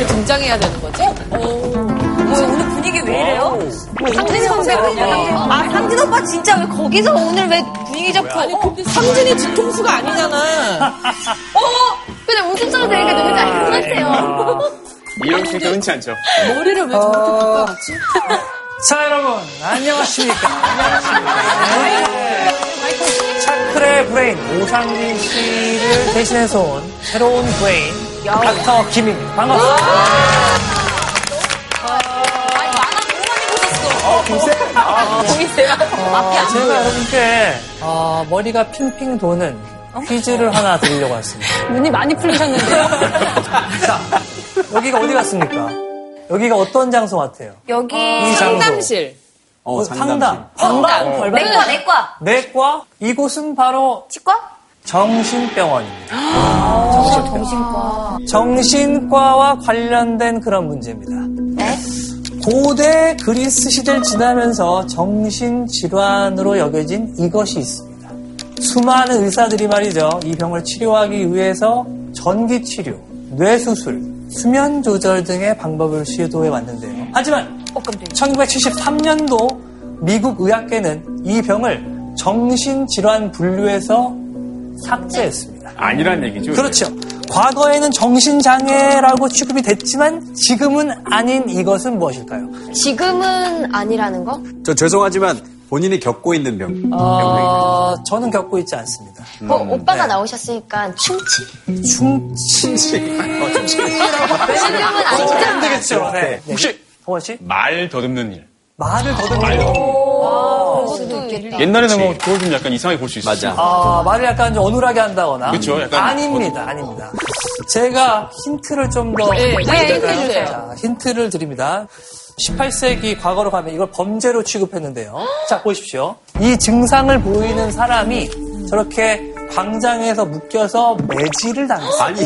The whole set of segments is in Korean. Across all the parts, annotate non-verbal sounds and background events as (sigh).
이렇게 등장해야 되는 거지? 뭐 오늘 분위기 왜 이래요? 상진 선배가 아 상진 오빠 진짜 왜 거기서 오늘 왜 분위기 잡고 아니 근데 상진이 뒤통수가 아니잖아. (laughs) 어? 그냥 웃음 소리 되니까 너무 잘 끝났어요. 이런 게 흔치 않죠. 머리를 왜 저렇게 바꿔놨지? 자, 여러분, 안녕하십니까. 차클의 브레인, 오상진 씨를 대신해서 온 새로운 브레인, 닥터 김입니다. 반갑습니다. 보이세요? 앞이 안 제가 여러분께 어, 머리가 핑핑 도는 퀴즈를 하나 드리려고 왔습니다. (laughs) 눈이 많이 풀리셨는데요? 자, 여기가 어디 같습니까? 여기가 어떤 장소 같아요? 여기 이 장소. 상담실. 어, 상담. 방방 벌방. 내과 내과 내과? 이곳은 바로 치과? 정신병원입니다. 정신과 정신과와 관련된 그런 문제입니다. 네? 고대 그리스 시대를 지나면서 정신질환으로 여겨진 이것이 있습니다. 수많은 의사들이 말이죠. 이 병을 치료하기 위해서 전기치료, 뇌수술, 수면 조절 등의 방법을 시도해 왔는데요. 하지만 어 깜짝이야 1973년도 미국 의학계는 이 병을 정신질환 분류에서 삭제했습니다. 아니란 얘기죠. 그렇죠. 과거에는 정신장애라고 취급이 됐지만 지금은 아닌 이것은 무엇일까요? 지금은 아니라는 거? 저 죄송하지만 본인이 겪고 있는 병. 어, 저는 겪고 있지 않습니다. 어, 오빠가 네. 나오셨으니까 충치? 충치. 어, 좀 지금은 아니죠? 안 되겠죠. 네. 네. 혹시 동원 씨? 말 더듬는 일. 말을 더듬는 그것도 있겠다. 옛날에는 뭐 그걸 좀 약간 이상하게 볼 수 있어요. 맞아. 아, 말을 약간 좀 어눌하게 한다거나. 그쵸, 약간 아닙니다, 아닙니다. 제가 힌트를 좀 더. 네, 네, 힌트 주세요. 자, 힌트를 드립니다. 18세기 과거로 가면 이걸 범죄로 취급했는데요. 자, 보십시오. 이 증상을 보이는 사람이 저렇게 광장에서 묶여서 매질을 당했어요. 아니,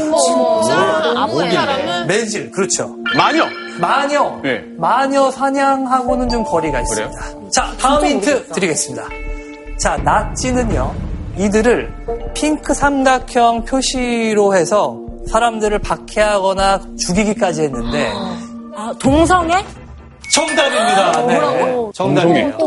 아무 사람은 매질, 그렇죠. 마녀. 마녀. 네. 마녀 사냥하고는 좀 거리가 있습니다. 자, 다음 힌트 드리겠습니다. 자, 나치는요, 이들을 핑크 삼각형 표시로 해서 사람들을 박해하거나 죽이기까지 했는데, 아, 동성애? 정답입니다. 네. 정답이에요.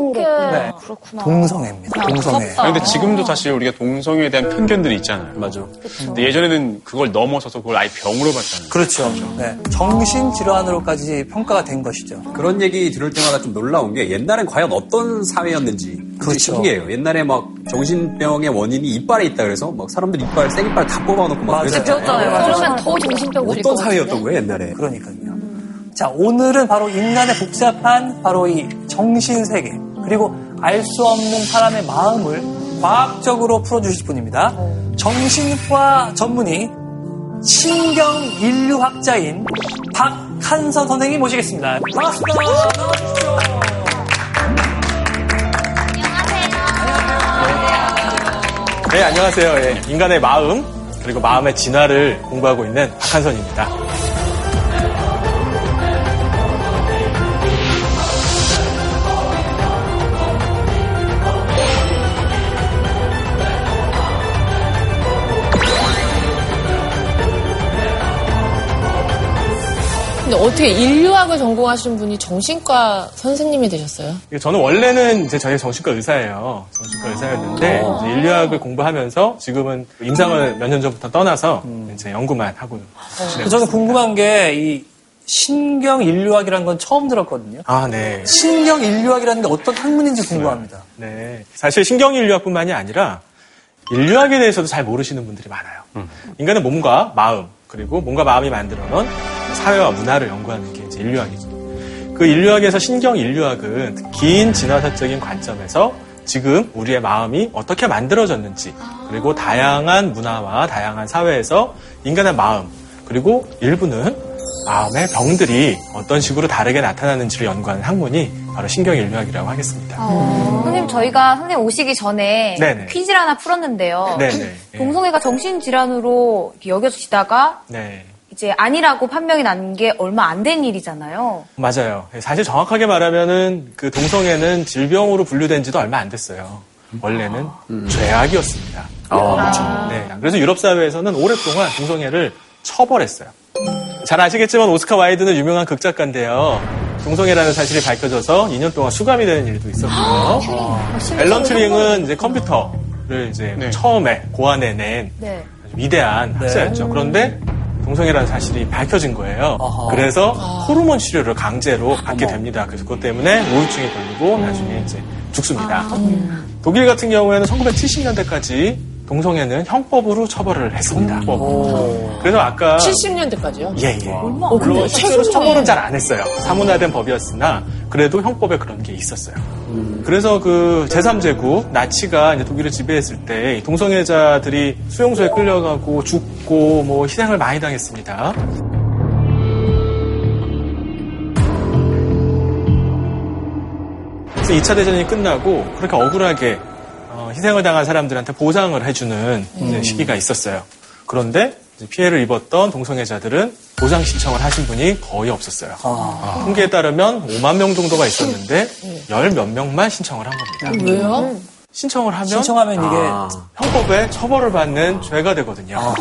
네. 그렇구나. 동성애입니다. 동성애. 아니, 근데 지금도 사실 우리가 동성애에 대한 편견들이 있잖아요. 맞아. 근데 예전에는 그걸 넘어서서 그걸 아예 병으로 봤잖아요. 그렇죠. 네. 정신 질환으로까지 평가가 된 것이죠. 그런 얘기 들을 때마다 좀 놀라운 게 옛날엔 과연 어떤 사회였는지 그렇죠. 신기해요. 옛날에 막 정신병의 원인이 이빨에 있다 그래서 막 사람들 이빨 생 이빨 다 뽑아놓고 막 맞아요. 그랬잖아요. 그러면 더 정신병 어떤? 사회였던 거예요 옛날에? 그러니까요. 자, 오늘은 바로 인간의 복잡한 바로 이 정신 세계, 그리고 알 수 없는 사람의 마음을 과학적으로 풀어주실 분입니다. 정신과 전문의, 신경 인류학자인 박한선 선생님 모시겠습니다. 반갑습니다. 나와주십시오. 네, 안녕하세요. 예, 인간의 마음, 그리고 마음의 진화를 공부하고 있는 박한선입니다. 근데 어떻게 인류학을 전공하신 분이 정신과 선생님이 되셨어요? 저는 원래는 이제 저희 정신과 의사예요. 정신과 의사였는데 이제 인류학을 공부하면서 지금은 임상을 몇 년 전부터 떠나서 이제 연구만 하고 지내고 저는 있습니다. 궁금한 게 이 신경 인류학이라는 건 처음 들었거든요. 아, 네. 신경 인류학이라는 게 어떤 학문인지 궁금합니다. 네. 사실 신경 인류학뿐만이 아니라 인류학에 대해서도 잘 모르시는 분들이 많아요. 인간의 몸과 마음, 그리고 몸과 마음이 만들어 놓은 사회와 문화를 연구하는 게 이제 인류학이죠. 그 인류학에서 신경 인류학은 긴 진화사적인 관점에서 지금 우리의 마음이 어떻게 만들어졌는지, 그리고 다양한 문화와 다양한 사회에서 인간의 마음, 그리고 일부는 마음의 병들이 어떤 식으로 다르게 나타나는지를 연구하는 학문이 바로 신경인류학이라고 하겠습니다. 선생님 저희가 선생님 오시기 전에 네네. 퀴즈를 하나 풀었는데요. 네네. 예. 동성애가 정신질환으로 여겨지다가 네. 이제 아니라고 판명이 난 게 얼마 안 된 일이잖아요. 맞아요. 사실 정확하게 말하면은 그 동성애는 질병으로 분류된 지도 얼마 안 됐어요. 원래는 죄악이었습니다. 네. 그래서 유럽 사회에서는 오랫동안 동성애를 처벌했어요. 잘 아시겠지만 오스카 와일드는 유명한 극작가인데요. 동성애라는 사실이 밝혀져서 2년 동안 수감이 되는 일도 있었고요. (gasps) 앨런 튜링은 이제 컴퓨터를 이제 네. 처음에 고안해낸 네. 위대한 학자였죠. 그런데 동성애라는 사실이 밝혀진 거예요. 그래서 호르몬 치료를 강제로 받게 됩니다. 그래서 그것 때문에 우울증이 걸리고 나중에 이제 죽습니다. 독일 같은 경우에는 1970년대까지 동성애는 형법으로 처벌을 했습니다. 그래서 아까 70년대까지요? 예, 예. 어, 물론 근데 실제로 최근에- 처벌은 잘 안 했어요. 사문화된 법이었으나 그래도 형법에 그런 게 있었어요. 그래서 그 제3제국 나치가 이제 독일을 지배했을 때이 동성애자들이 수용소에 끌려가고 죽고 뭐 희생을 많이 당했습니다. 그래서 2차 대전이 끝나고 그렇게 억울하게 어, 희생을 당한 사람들한테 보상을 해주는 이제 시기가 있었어요. 그런데 피해를 입었던 동성애자들은 보상 신청을 하신 분이 거의 없었어요. 아, 통계에 따르면 5만 명 정도가 있었는데 열 몇 명만 신청을 한 겁니다. 왜요? 신청을 하면 신청하면 이게 형법에 처벌을 받는 죄가 되거든요.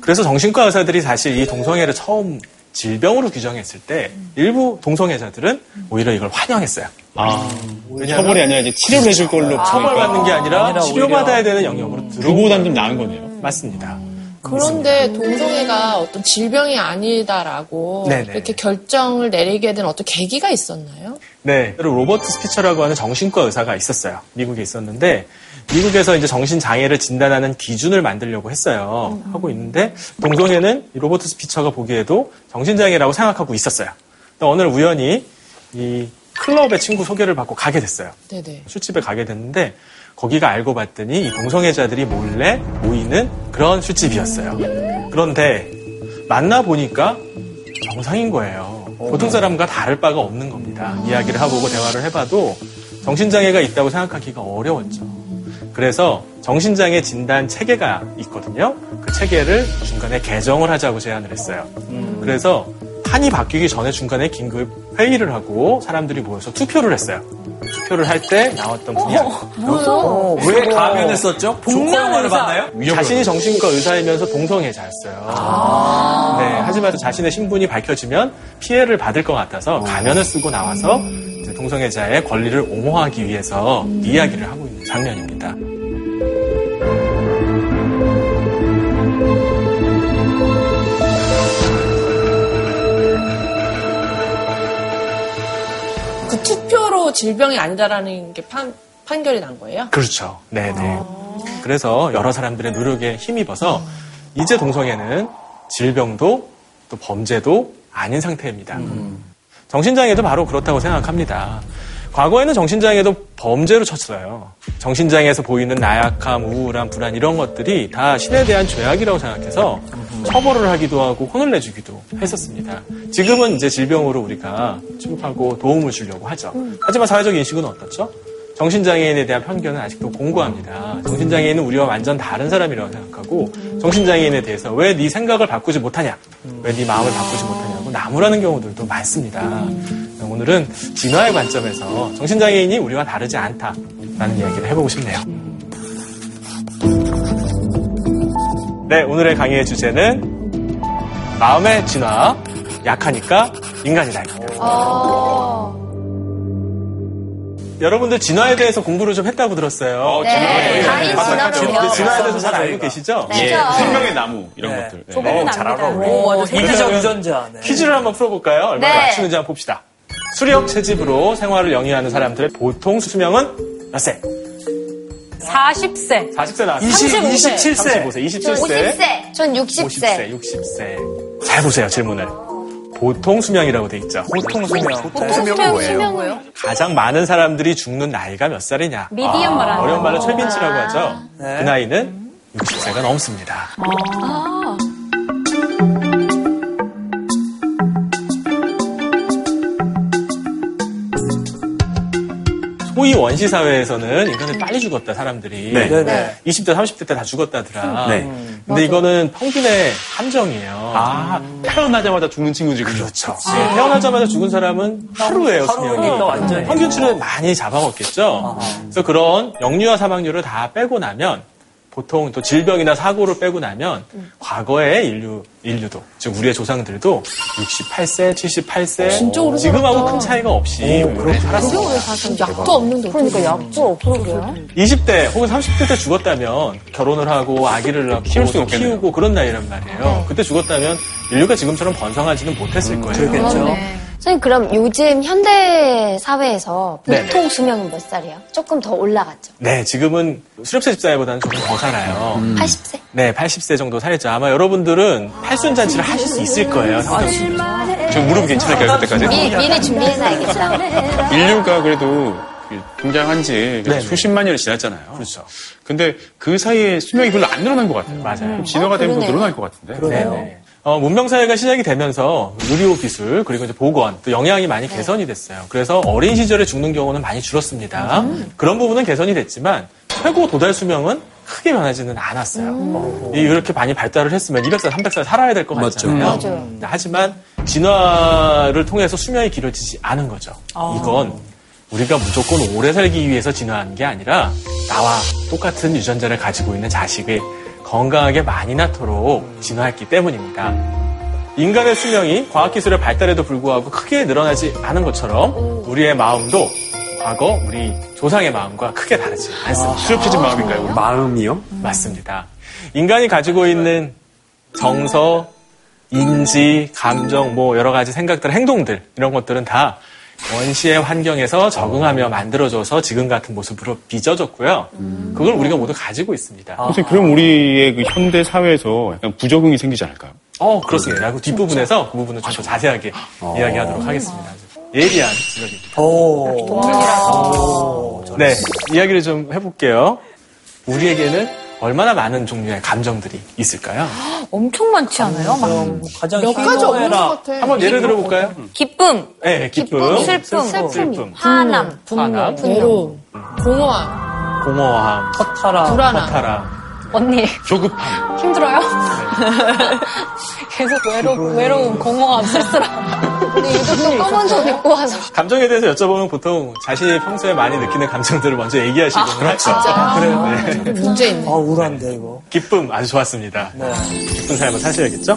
그래서 정신과 의사들이 사실 이 동성애를 처음 질병으로 규정했을 때 일부 동성애자들은 오히려 이걸 환영했어요. 아, 처벌이 아니라 이제 치료를 해줄 걸로 처벌받는 게 아니라, 아니라 치료받아야 되는 영역으로 들어오고 그보단 좀 나은 거네요. 맞습니다. 그런데 동성애가 어떤 질병이 아니다라고 네네. 이렇게 결정을 내리게 된 어떤 계기가 있었나요? 네, 로버트 스피처라고 하는 정신과 의사가 있었어요. 미국에 있었는데 미국에서 이제 정신 장애를 진단하는 기준을 만들려고 했어요. 하고 있는데 동성애는 이 로버트 스피처가 보기에도 정신 장애라고 생각하고 있었어요. 어느 날 우연히 이 클럽의 친구 소개를 받고 가게 됐어요. 네네. 술집에 가게 됐는데 거기가 알고 봤더니 이 동성애자들이 몰래 모이는 그런 술집이었어요. 그런데 만나 보니까 정상인 거예요. 보통 사람과 다를 바가 없는 겁니다. 이야기를 해보고 대화를 해봐도 정신장애가 있다고 생각하기가 어려웠죠. 그래서 정신장애 진단 체계가 있거든요. 그 체계를 중간에 개정을 하자고 제안을 했어요. 그래서 판이 바뀌기 전에 중간에 긴급 회의를 하고 사람들이 모여서 투표를 했어요. 투표를 할 때 나왔던 분이 어, 왜 가면했었죠? 의사. 봤나요? 자신이 정신과 의사이면서 동성애자였어요. 네, 하지만 자신의 신분이 밝혀지면 피해를 받을 것 같아서 가면을 쓰고 나와서 이제 동성애자의 권리를 옹호하기 위해서 이야기를 하고 있는 장면입니다. 그 투표로 질병이 아니다라는 게 판, 판결이 난 거예요? 그렇죠. 네네. 그래서 여러 사람들의 노력에 힘입어서 이제 동성애는 질병도 또 범죄도 아닌 상태입니다. 정신장애도 바로 그렇다고 생각합니다. 과거에는 정신장애도 범죄로 쳤어요. 정신장애에서 보이는 나약함, 우울함, 불안 이런 것들이 다 신에 대한 죄악이라고 생각해서 처벌을 하기도 하고 혼을 내주기도 했었습니다. 지금은 이제 질병으로 우리가 취급하고 도움을 주려고 하죠. 하지만 사회적 인식은 어떻죠? 정신장애인에 대한 편견은 아직도 공고합니다. 정신장애인은 우리와 완전 다른 사람이라고 생각하고 정신장애인에 대해서 왜 네 생각을 바꾸지 못하냐, 왜 네 마음을 바꾸지 못하냐 고 나무라는 경우들도 많습니다. 오늘은 진화의 관점에서 정신장애인이 우리와 다르지 않다라는 이야기를 해보고 싶네요. 네, 오늘의 강의의 주제는 마음의 진화, 약하니까 인간이다입니다. 여러분들 진화에 대해서 공부를 좀 했다고 들었어요. 네, 다인 진화를 진- 배웠어요. 진화에 대해서 잘 알고 계시죠? 네. 예, 생명의 나무 이런 네. 것들. 네. 조금은 압니다. 오, 이기적 유전자. 네. 퀴즈를 한번 풀어볼까요? 얼마나 네. 맞추는지 한번 봅시다. 수력 채집으로 생활을 영위하는 사람들의 보통 수명은 몇 세? 40세. 40세 나왔어요. 20, 27세. 35세, 27세, 50세. 전 60세. 50세, 60세. 잘 보세요, 질문을. 보통 수명이라고 돼 있죠. 보통 수명. 보통 수명, 수명은요? 가장 많은 사람들이 죽는 나이가 몇 살이냐? 미디엄 말하는 어려운 말로 최빈치라고 하죠. 네. 그 나이는 60세가 넘습니다. 소위 원시 사회에서는 인간은 빨리 죽었다 사람들이 네. 네 네. 20대 30대 때 다 죽었다더라. 네. 근데 이거는 평균의 함정이에요. 아, 태어나자마자 죽는 친구지군요. 그렇죠. 네, 태어나자마자 죽은 사람은 하루예요, 수명이. 완전히. 평균치를 많이 잡아먹겠죠. 그래서 그런 영유아 사망률을 다 빼고 나면 보통 또 질병이나 사고를 빼고 나면 과거의 인류 인류도 즉 우리의 조상들도 68세, 78세 진짜 오래 지금하고. 큰 차이가 없이 오래 살았어요. 약도 없는데. 그러니까 약도 그러게요. 20대 혹은 30대 때 죽었다면 결혼을 하고 아기를 낳고 키울 또 없겠네요. 키우고 그런 나이란 말이에요. 그때 죽었다면 인류가 지금처럼 번성하지는 못했을 거예요. 그렇겠죠. 선생님 그럼 요즘 현대 사회에서 네네. 보통 수명은 몇 살이에요? 조금 더 올라갔죠. 네, 지금은 수렵새 집사회보다는 조금 더 살아요. 80세? 네, 80세 정도 살죠. 아마 여러분들은 팔순 잔치를 하실 수 있을 거예요. 상관없이. 저 무릎 괜찮을까요, 그때까지? 미, 미리 준비해놔야겠다. (laughs) 인류가 그래도 등장한 지 네네. 수십만 년이 지났잖아요. 그렇죠. 근데 그 사이에 수명이 별로 안 늘어난 것 같아요. 맞아요. 진화가 되면 더 늘어날 것 같은데. 그러네요. 네네. 어, 문명사회가 시작이 되면서 의료 기술 그리고 이제 보건 또 영양이 많이 개선이 됐어요. 그래서 어린 시절에 죽는 경우는 많이 줄었습니다. 그런 부분은 개선이 됐지만 최고 도달 수명은 크게 변하지는 않았어요. 이 이렇게 많이 발달을 했으면 200살, 300살 살아야 될것 맞죠. 같잖아요. 맞아요. 네, 하지만 진화를 통해서 수명이 길어지지 않은 거죠. 이건 우리가 무조건 오래 살기 위해서 진화한 게 아니라 나와 똑같은 유전자를 가지고 있는 자식을 건강하게 많이 낳도록 진화했기 때문입니다. 인간의 수명이 과학기술의 발달에도 불구하고 크게 늘어나지 않은 것처럼 우리의 마음도 과거 우리 조상의 마음과 크게 다르지 않습니다. 수렵해진 마음인가요, 우리? 마음이요? 맞습니다. 인간이 가지고 있는 정서, 인지, 감정, 뭐 여러 가지 생각들, 행동들 이런 것들은 다 원시의 환경에서 적응하며 만들어져서 지금 같은 모습으로 빚어졌고요. 그걸 우리가 모두 가지고 있습니다. 선생님, 그럼 우리의 그 현대 사회에서 약간 부적응이 생기지 않을까요? 어, 그렇습니다. 그 뒷부분에서 그 부분을 좀 더 자세하게 이야기하도록 하겠습니다. 예리한 지적입니다. 오. 네, 이야기를 좀 해볼게요. 우리에게는 얼마나 많은 종류의 감정들이 있을까요? (gasps) 엄청 많지 않아요? 막좀 가장 몇 가지 없는. 것 같아. 한번 예를 들어볼까요? 기쁨, 네, 기쁨, 슬픔, 슬픔, 화남, 화남, 외로움, 공허함, 공허함, 허탈함. 불안함. 허탈함. 언니 조급함. 힘들어요? (laughs) 계속 외로, 외로움, 공허함, 쓸쓸함. 근데 또 검은 옷 입고 와서. 감정에 대해서 여쭤보면 보통 자신이 평소에 많이 느끼는 감정들을 먼저 얘기하시곤 하죠. 진짜요? 네. 문제 있네. 아, 우울한데, 이거. 기쁨 아주 좋았습니다. 네. 기쁜 삶을 사셔야겠죠?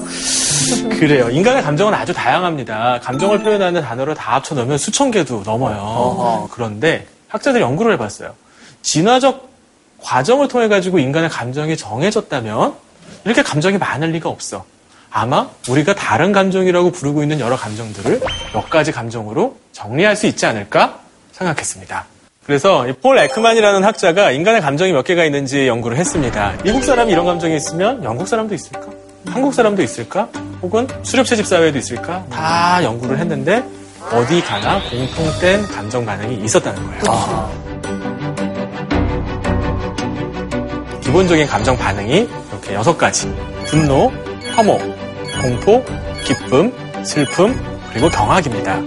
그래요. 인간의 감정은 아주 다양합니다. 감정을 표현하는 단어를 다 합쳐 넣으면 수천 개도 넘어요. 그런데 학자들이 연구를 해봤어요. 진화적 과정을 통해 가지고 인간의 감정이 정해졌다면 이렇게 감정이 많을 리가 없어. 아마 우리가 다른 감정이라고 부르고 있는 여러 감정들을 몇 가지 감정으로 정리할 수 있지 않을까 생각했습니다. 그래서 이폴 에크만이라는 학자가 인간의 감정이 몇 개가 있는지 연구를 했습니다. 미국 사람이 이런 감정이 있으면 영국 사람도 있을까? 한국 사람도 있을까? 혹은 수렵 채집 사회에도 있을까? 다 연구를 했는데 어디 가나 공통된 감정 반응이 있었다는 거예요. 기본적인 감정 반응이 이렇게 여섯 가지. 분노, 혐오, 공포, 기쁨, 슬픔, 그리고 경악입니다.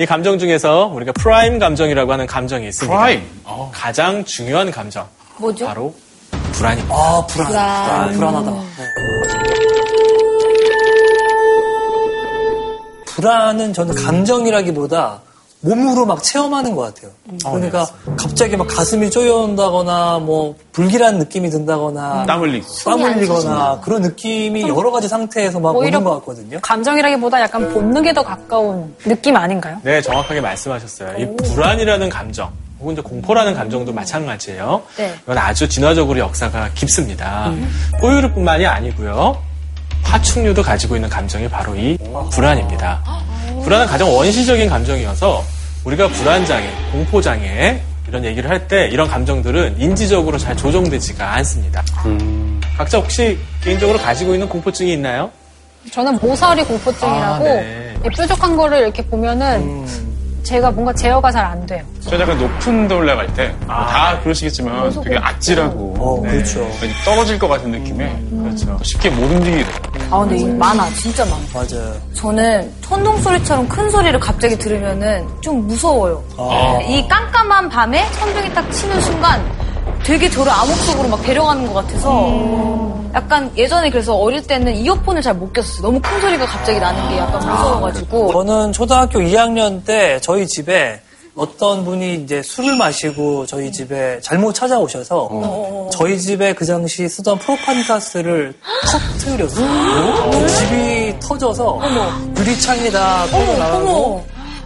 이 감정 중에서 우리가 prime 감정이라고 하는 감정이 있습니다. Prime. 가장 중요한 감정. 뭐죠? 바로 불안입니다. 아, 불안. 불안. 불안 하다. 네. 불안은 저는 감정이라기보다 몸으로 막 체험하는 것 같아요. 그러니까 갑자기 막 가슴이 쪼여온다거나 뭐 불길한 느낌이 든다거나 땀 흘리고. 땀 흘리거나 그런 느낌이 여러 가지 상태에서 막 오히려 오는 것 같거든요. 감정이라기보다 약간 본능에 더 가까운 느낌 아닌가요? 네, 정확하게 말씀하셨어요. 이 불안이라는 감정, 혹은 이제 공포라는 감정도 마찬가지예요. 네. 이건 아주 진화적으로 역사가 깊습니다. 포유류뿐만이 아니고요. 파충류도 가지고 있는 감정이 바로 이 불안입니다. 불안은 가장 원시적인 감정이어서 우리가 불안장애, 공포장애 이런 얘기를 할 때 이런 감정들은 인지적으로 잘 조정되지가 않습니다. 각자 혹시 개인적으로 가지고 있는 공포증이 있나요? 저는 모서리 공포증이라고 아, 네. 이 뾰족한 거를 이렇게 보면은 제가 뭔가 제어가 잘 안 돼요. 저 약간 높은 데 올라갈 때, 뭐다 그러시겠지만 되게 아찔하고, 어, 그렇죠. 왠지 떨어질 것 같은 느낌에, 그렇죠. 쉽게 못 움직이게 돼요. 아, 근데 이게 많아. 진짜 많아. 맞아요. 저는 천둥 소리처럼 큰 소리를 갑자기 들으면은 좀 무서워요. 아. 이 깜깜한 밤에 천둥이 딱 치는 순간 되게 저를 암흑 속으로 막 데려가는 것 같아서 약간 예전에 그래서 어릴 때는 이어폰을 잘 못 꼈었어요. 너무 큰 소리가 갑자기 나는 게 약간 무서워가지고. 저는 초등학교 2학년 때 저희 집에 어떤 분이 이제 술을 마시고 저희 집에 잘못 찾아오셔서 저희 집에 그 당시 쓰던 프로판 가스를 터트렸어요. 그 집이 터져서 유리창이 다 터져 나가고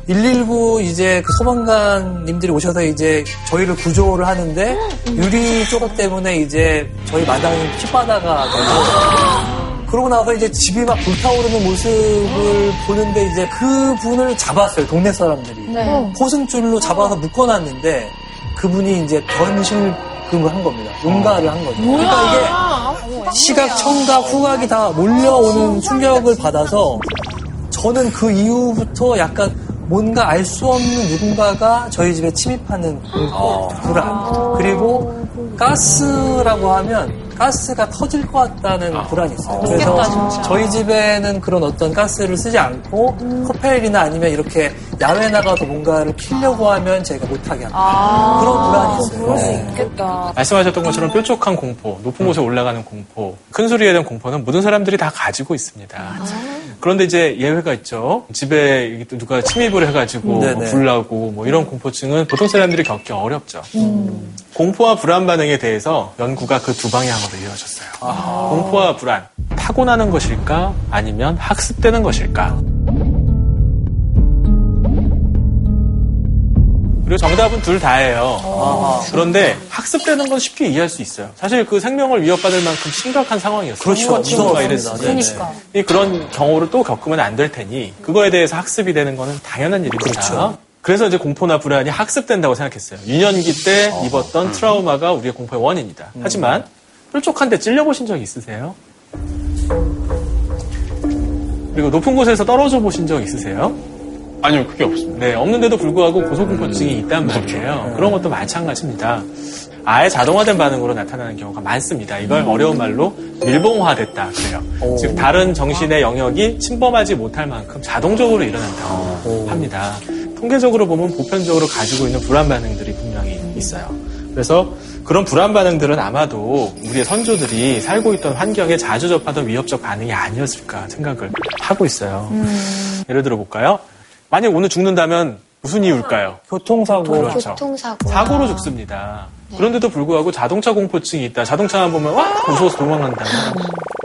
119 이제 그 소방관님들이 오셔서 이제 저희를 구조를 하는데 유리 조각 때문에 이제 저희 마당이 핏바다가 되고 그러고 나서 이제 집이 막 불타오르는 모습을 보는데 이제 그 분을 잡았어요 동네 사람들이. 포승줄로 잡아서 묶어놨는데 그분이 이제 변실금을 한 겁니다. 용가를 한 거죠. 그러니까 이게 시각 청각 후각이 다 몰려오는 충격을 받아서 저는 그 이후부터 약간 뭔가 알 수 없는 누군가가 저희 집에 침입하는 공포, 불안. 그리고 가스라고 하면 가스가 터질 것 같다는 불안이 있어요. 그래서 저희 집에는 그런 어떤 가스를 쓰지 않고 커펠이나 아니면 이렇게 야외 나가서 뭔가를 키려고 하면 제가 못하게 합니다. 그런 불안이 있어요. 네. 좋겠다. 말씀하셨던 것처럼 뾰족한 공포, 높은 곳에 올라가는 공포, 큰 소리에 대한 공포는 모든 사람들이 다 가지고 있습니다. 그런데 이제 예외가 있죠. 집에 이게 또 누가 침입을 해가지고 네네. 뭐 불나고 뭐 이런 공포증은 보통 사람들이 겪기 어렵죠. 공포와 불안 반응에 대해서 연구가 그 두 방향으로 이루어졌어요. 공포와 불안, 타고나는 것일까? 아니면 학습되는 것일까? 그리고 정답은 둘 다예요. 그런데 학습되는 건 쉽게 이해할 수 있어요. 사실 그 생명을 위협받을 만큼 심각한 상황이었어요. 그렇죠. 친구가 무서웠습니다. 이랬으니. 네네. 이 그런 경우를 또 겪으면 안 될 테니 그거에 대해서 학습이 되는 거는 당연한 일입니다. 그렇죠. 그래서 이제 공포나 불안이 학습된다고 생각했어요. 유년기 때 입었던 트라우마가 우리의 공포의 원인이다. 하지만 뾰족한데 찔려보신 적 있으세요? 그리고 높은 곳에서 떨어져 보신 적 있으세요? 아니요, 그게 없습니다. 네, 없는데도 불구하고 고소공포증이 있단 말이에요. 그런 것도 마찬가지입니다. 아예 자동화된 반응으로 나타나는 경우가 많습니다. 이걸 어려운 말로 밀봉화됐다 그래요. 즉 다른 정신의 영역이 침범하지 못할 만큼 자동적으로 일어난다고 합니다. 통계적으로 보면 보편적으로 가지고 있는 불안 반응들이 분명히 있어요. 그래서 그런 불안 반응들은 아마도 우리의 선조들이 살고 있던 환경에 자주 접하던 위협적 반응이 아니었을까 생각을 하고 있어요. 예를 들어 볼까요? 만약 오늘 죽는다면 무슨 이유일까요? 교통사고. 그렇죠. 교통사고. 사고로 죽습니다. 그런데도 불구하고 자동차 공포증이 있다. 자동차만 보면 와 무서워서 도망간다.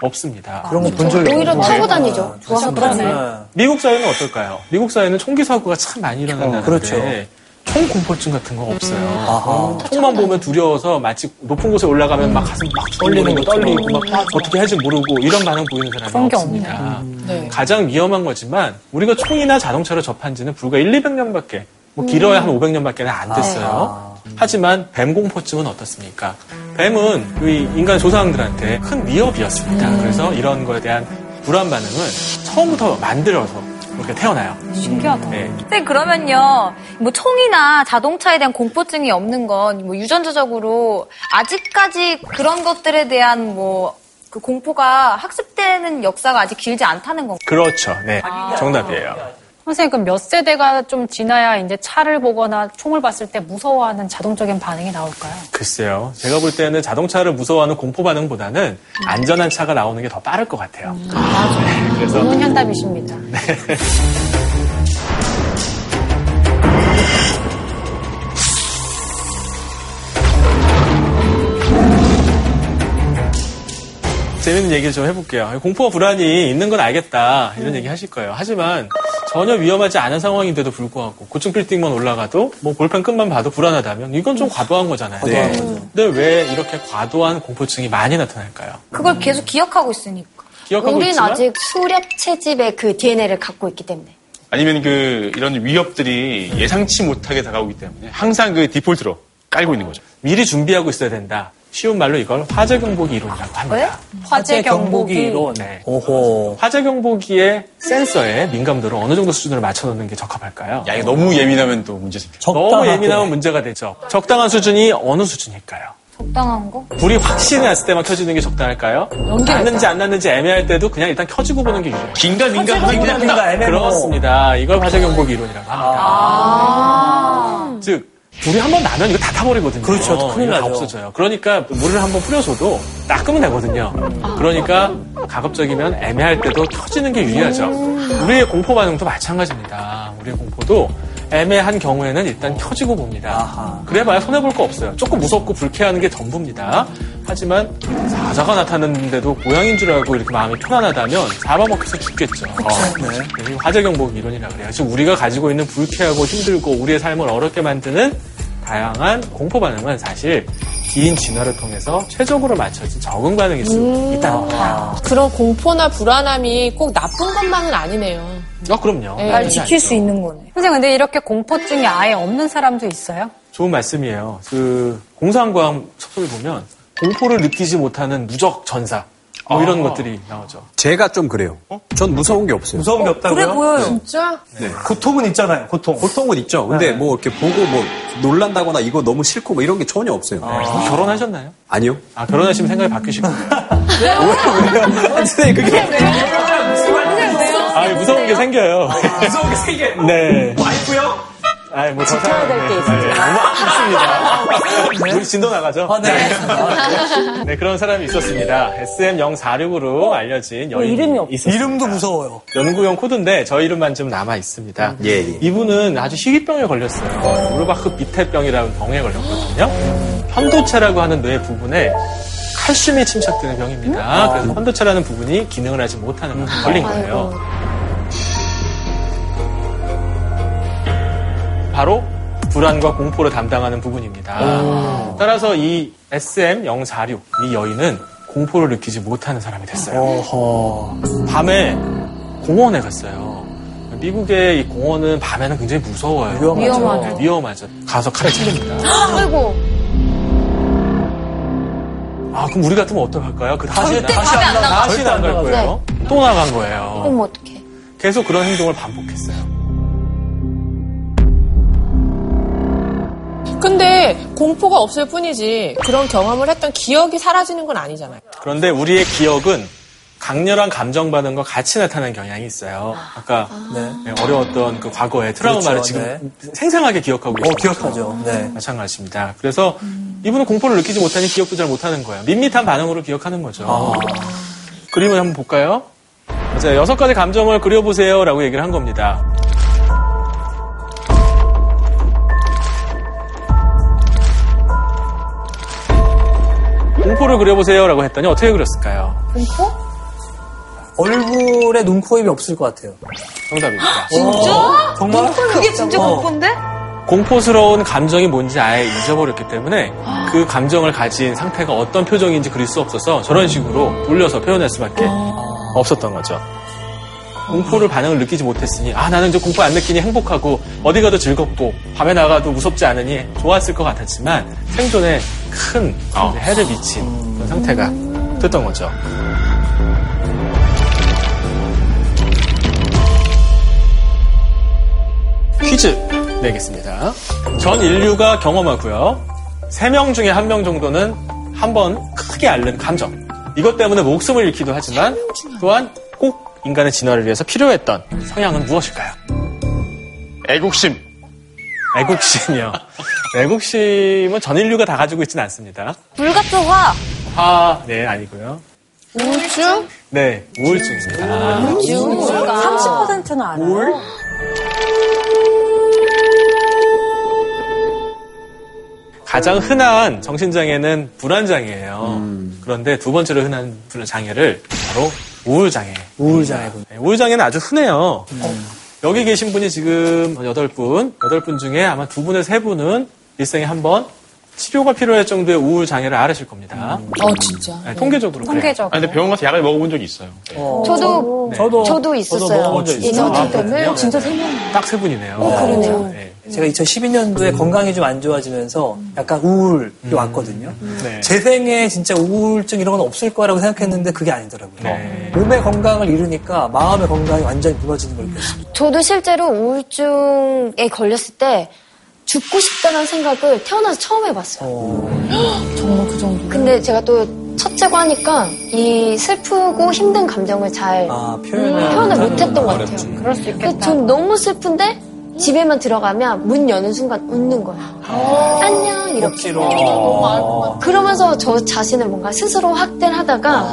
없습니다. 그런 거 본 적이 오히려 없는데. 타고 다니죠. 좋아서 그러네. 네. 미국 사회는 어떨까요? 미국 사회는 총기 사고가 참 많이 일어난다는데 어, 그렇죠. 총 공포증 같은 거 없어요. 아하. 총만 보면 두려워서 마치 높은 곳에 올라가면 막 가슴 막 떨리는 거 떨리고 막 어떻게 할지 모르고 이런 반응 보이는 사람이 게 없습니다. 네. 가장 위험한 거지만 우리가 총이나 자동차를 접한 지는 불과 1, 200년밖에 뭐 길어야 한 500년밖에 안 됐어요. 하지만 뱀 공포증은 어떻습니까? 뱀은 이 인간 조상들한테 큰 위협이었습니다. 그래서 이런 거에 대한 불안 반응을 처음부터 만들어서 이렇게 태어나요. 신기하다. 네. 선생님 그러면요 뭐 총이나 자동차에 대한 공포증이 없는 건 뭐 유전자적으로 아직까지 그런 것들에 대한 뭐 그 공포가 학습되는 역사가 아직 길지 않다는 건가요? 그렇죠. 네. 정답이에요. 선생님, 그럼 몇 세대가 좀 지나야 이제 차를 보거나 총을 봤을 때 무서워하는 자동적인 반응이 나올까요? 글쎄요. 제가 볼 때는 자동차를 무서워하는 공포 반응보다는 안전한 차가 나오는 게 더 빠를 것 같아요. (laughs) 네, 그래서 좋은 현답이십니다. 재밌는 얘기를 좀 해볼게요. 공포와 불안이 있는 건 알겠다. 이런 얘기 하실 거예요. 하지만 전혀 위험하지 않은 상황인데도 불구하고 고층 빌딩만 올라가도 뭐 볼펜 끝만 봐도 불안하다면 이건 좀 과도한 거잖아요. 네. 거죠. 근데 왜 이렇게 과도한 공포증이 많이 나타날까요? 그걸 계속 기억하고 있으니까. 기억하고 우린 있지만 아직 수렵 채집의 그 DNA를 갖고 있기 때문에. 아니면 그 이런 위협들이 예상치 못하게 다가오기 때문에 항상 그 디폴트로 깔고 있는 거죠. 미리 준비하고 있어야 된다. 쉬운 말로 이걸 화재 경보기 이론이라고 합니다. 화재 경보기. 이론. 네. 오호. 화재 경보기의 센서의 민감도를 어느 정도 수준으로 맞춰놓는 게 적합할까요? 야, 이거 너무 예민하면 또 문제 생겨. 너무. 예민하면 문제가 되죠. 적당한 수준이 어느 수준일까요? 적당한 거? 불이 확신이 났을 때만 켜지는 게 적당할까요? 났는지 안 났는지 애매할 때도 그냥 일단 켜지고 보는 게 유리해요. 긴가 그냥 그러니까 한다. 애매모. 그렇습니다. 이걸 화재 경보기 이론이라고 합니다. 즉 불이 한 번 나면 이거 다 타버리거든요. 그렇죠. 큰일 이거 다 나죠. 없어져요. 그러니까 물을 한번 뿌려줘도 딱 끄면 되거든요. 그러니까 가급적이면 애매할 때도 켜지는 게 유리하죠. 우리의 공포 반응도 마찬가지입니다. 우리의 공포도 애매한 경우에는 일단 켜지고 봅니다. 그래봐야 손해볼 거 없어요. 조금 무섭고 불쾌한 게 전부입니다. 하지만 사자가 나타났는데도 고양인 줄 알고 이렇게 마음이 편안하다면 잡아먹혀서 죽겠죠. 네. 네, 화재 경보 이론이라 그래요. 지금 우리가 가지고 있는 불쾌하고 힘들고 우리의 삶을 어렵게 만드는 다양한 공포 반응은 사실 긴 진화를 통해서 최적으로 맞춰진 적응 반응일 수 있다는 거예요. 그런 공포나 불안함이 꼭 나쁜 것만은 아니네요. 아, 그럼요. 네. 날 지킬 수 있는 거네. 선생님, 근데 이렇게 공포증이 아예 없는 사람도 있어요? 좋은 말씀이에요. 그 공상과학 첩소를 보면 공포를 느끼지 못하는 누적 전사 뭐 이런 것들이 나오죠. 제가 좀 그래요. 전 무서운 게 없어요. 무서운 게 없다고요? 그래 보여요. 진짜? 고통은 있잖아요. 고통. 고통은 있죠. 근데 네. 뭐 이렇게 보고 뭐 놀란다거나 이거 너무 싫고 뭐 이런 게 전혀 없어요. 그럼 결혼하셨나요? 아니요. 아 결혼하시면 생각이 바뀌실 거예요. (laughs) 선생님 그게 아 무서운 게 생겨요. 무서운 게 생겨요. 네. 와이프요? 아, 뭐 지켜야 될 게 있 습니다. 우리 진도 나가죠. 아, 네. 알겠습니다. 네, 그런 사람이 있었습니다. SM046으로 알려진 여인이 이름이 없- 있었습니다. 이름도 무서워요. 연구용 코드인데 저 이름만 좀 남아 있습니다. 예, 예. 이분은 아주 희귀병에 걸렸어요. 우르바크 비태병이라는 병에 걸렸거든요. 편도체라고 하는 뇌 부분에 칼슘이 침착되는 병입니다. 그래서 편도체라는 부분이 기능을 하지 못하는 병에 걸린 거예요. 바로 불안과 공포를 담당하는 부분입니다. 따라서 이 SM046, 이 여인은 공포를 느끼지 못하는 사람이 됐어요. 어허. 밤에 공원에 갔어요. 미국의 이 공원은 밤에는 굉장히 무서워요. 위험하죠. 네, 위험하죠. 가서 칼을 찔립니다. 아이고. 아, 그럼 우리 같으면 어떡할까요? 그 다시, 절대 다시 밤에 안 나가. 다시 절대 안안갈 나가죠. 거예요. 또 나간 거예요. 어머 어떡해. 계속 그런 행동을 반복했어요. 근데 공포가 없을 뿐이지 그런 경험을 했던 기억이 사라지는 건 아니잖아요. 그런데 우리의 기억은 강렬한 감정 반응과 같이 나타나는 경향이 있어요. 아까 네. 네, 어려웠던 그 과거의 트라우마를 그렇죠, 지금 생생하게 기억하고 어, 있어요. 기억하죠. 네. 마찬가지입니다. 그래서 이분은 공포를 느끼지 못하니 기억도 잘 못하는 거예요. 밋밋한 반응으로 기억하는 거죠. 그림을 한번 볼까요? 자, 여섯 가지 감정을 그려보세요라고 얘기를 한 겁니다. 공포를 그려보세요라고 했더니 어떻게 그렸을까요? 얼굴에 눈, 코, 입이 없을 것 같아요. 정답입니다. 진짜? 정말? 그게 진짜 어. 공포인데? 공포스러운 감정이 뭔지 아예 잊어버렸기 때문에 그 감정을 가진 상태가 어떤 표정인지 그릴 수 없어서 저런 식으로 돌려서 표현할 수밖에 없었던 거죠. 공포를 반응을 느끼지 못했으니 아 나는 이제 공포 안 느끼니 행복하고 어디 가도 즐겁고 밤에 나가도 무섭지 않으니 좋았을 것 같았지만 생존에 큰 해를 미친 그런 상태가 됐던 거죠. 퀴즈 내겠습니다. 전 인류가 경험하고요. 세명 중에 한명 정도는 한 번 크게 앓는 감정. 이것 때문에 목숨을 잃기도 하지만 또한 꼭 인간의 진화를 위해서 필요했던 성향은 무엇일까요? 애국심. 애국심이요. (laughs) 애국심은 전 인류가 다 가지고 있지는 않습니다. 불 같은 화. 화, 네, 아니고요. 우울증? 네, 우울증입니다. 30%는 알아요. 가장 흔한 정신장애는 불안장애예요. 그런데 두 번째로 흔한 장애를 바로 우울장애. 우울장애군. 네, 우울장애는 아주 흔해요. 여기 계신 분이 지금 여덟 분, 여덟 분 중에 아마 두 분에서 세 분은 일생에 한 번 치료가 필요할 정도의 우울 장애를 앓으실 겁니다. 어, 진짜. 네, 통계적으로 그래요. 통계적. 아, 근데 병원 가서 약을 먹어본 적이 있어요. 저도 네. 저도. 저도 있었어요. 먹어본 적 있어요. 예전 아. 진짜 세 명. 딱 세 분이네요. 그러네요. 네. 제가 2012년도에 건강이 좀 안 좋아지면서 약간 우울이 왔거든요. 네. 제 생에 진짜 우울증 이런 건 없을 거라고 생각했는데 그게 아니더라고요. 네. 몸의 건강을 잃으니까 마음의 건강이 완전히 무너지는 걸 느꼈어요. 저도 실제로 우울증에 걸렸을 때 죽고 싶다는 생각을 태어나서 처음 해봤어요. (gasps) 정말 그 정도. 근데 제가 또 첫째고 하니까 이 슬프고 힘든 감정을 잘 아, 표현을, 표현을 못하는 못했던 것. 같아요. 그럴 수 있겠다. 전 너무 슬픈데 집에만 들어가면 문 여는 순간 웃는 거야. 안녕 이렇게. 억지로. 그러면서 저 자신을 뭔가 스스로 확대하다가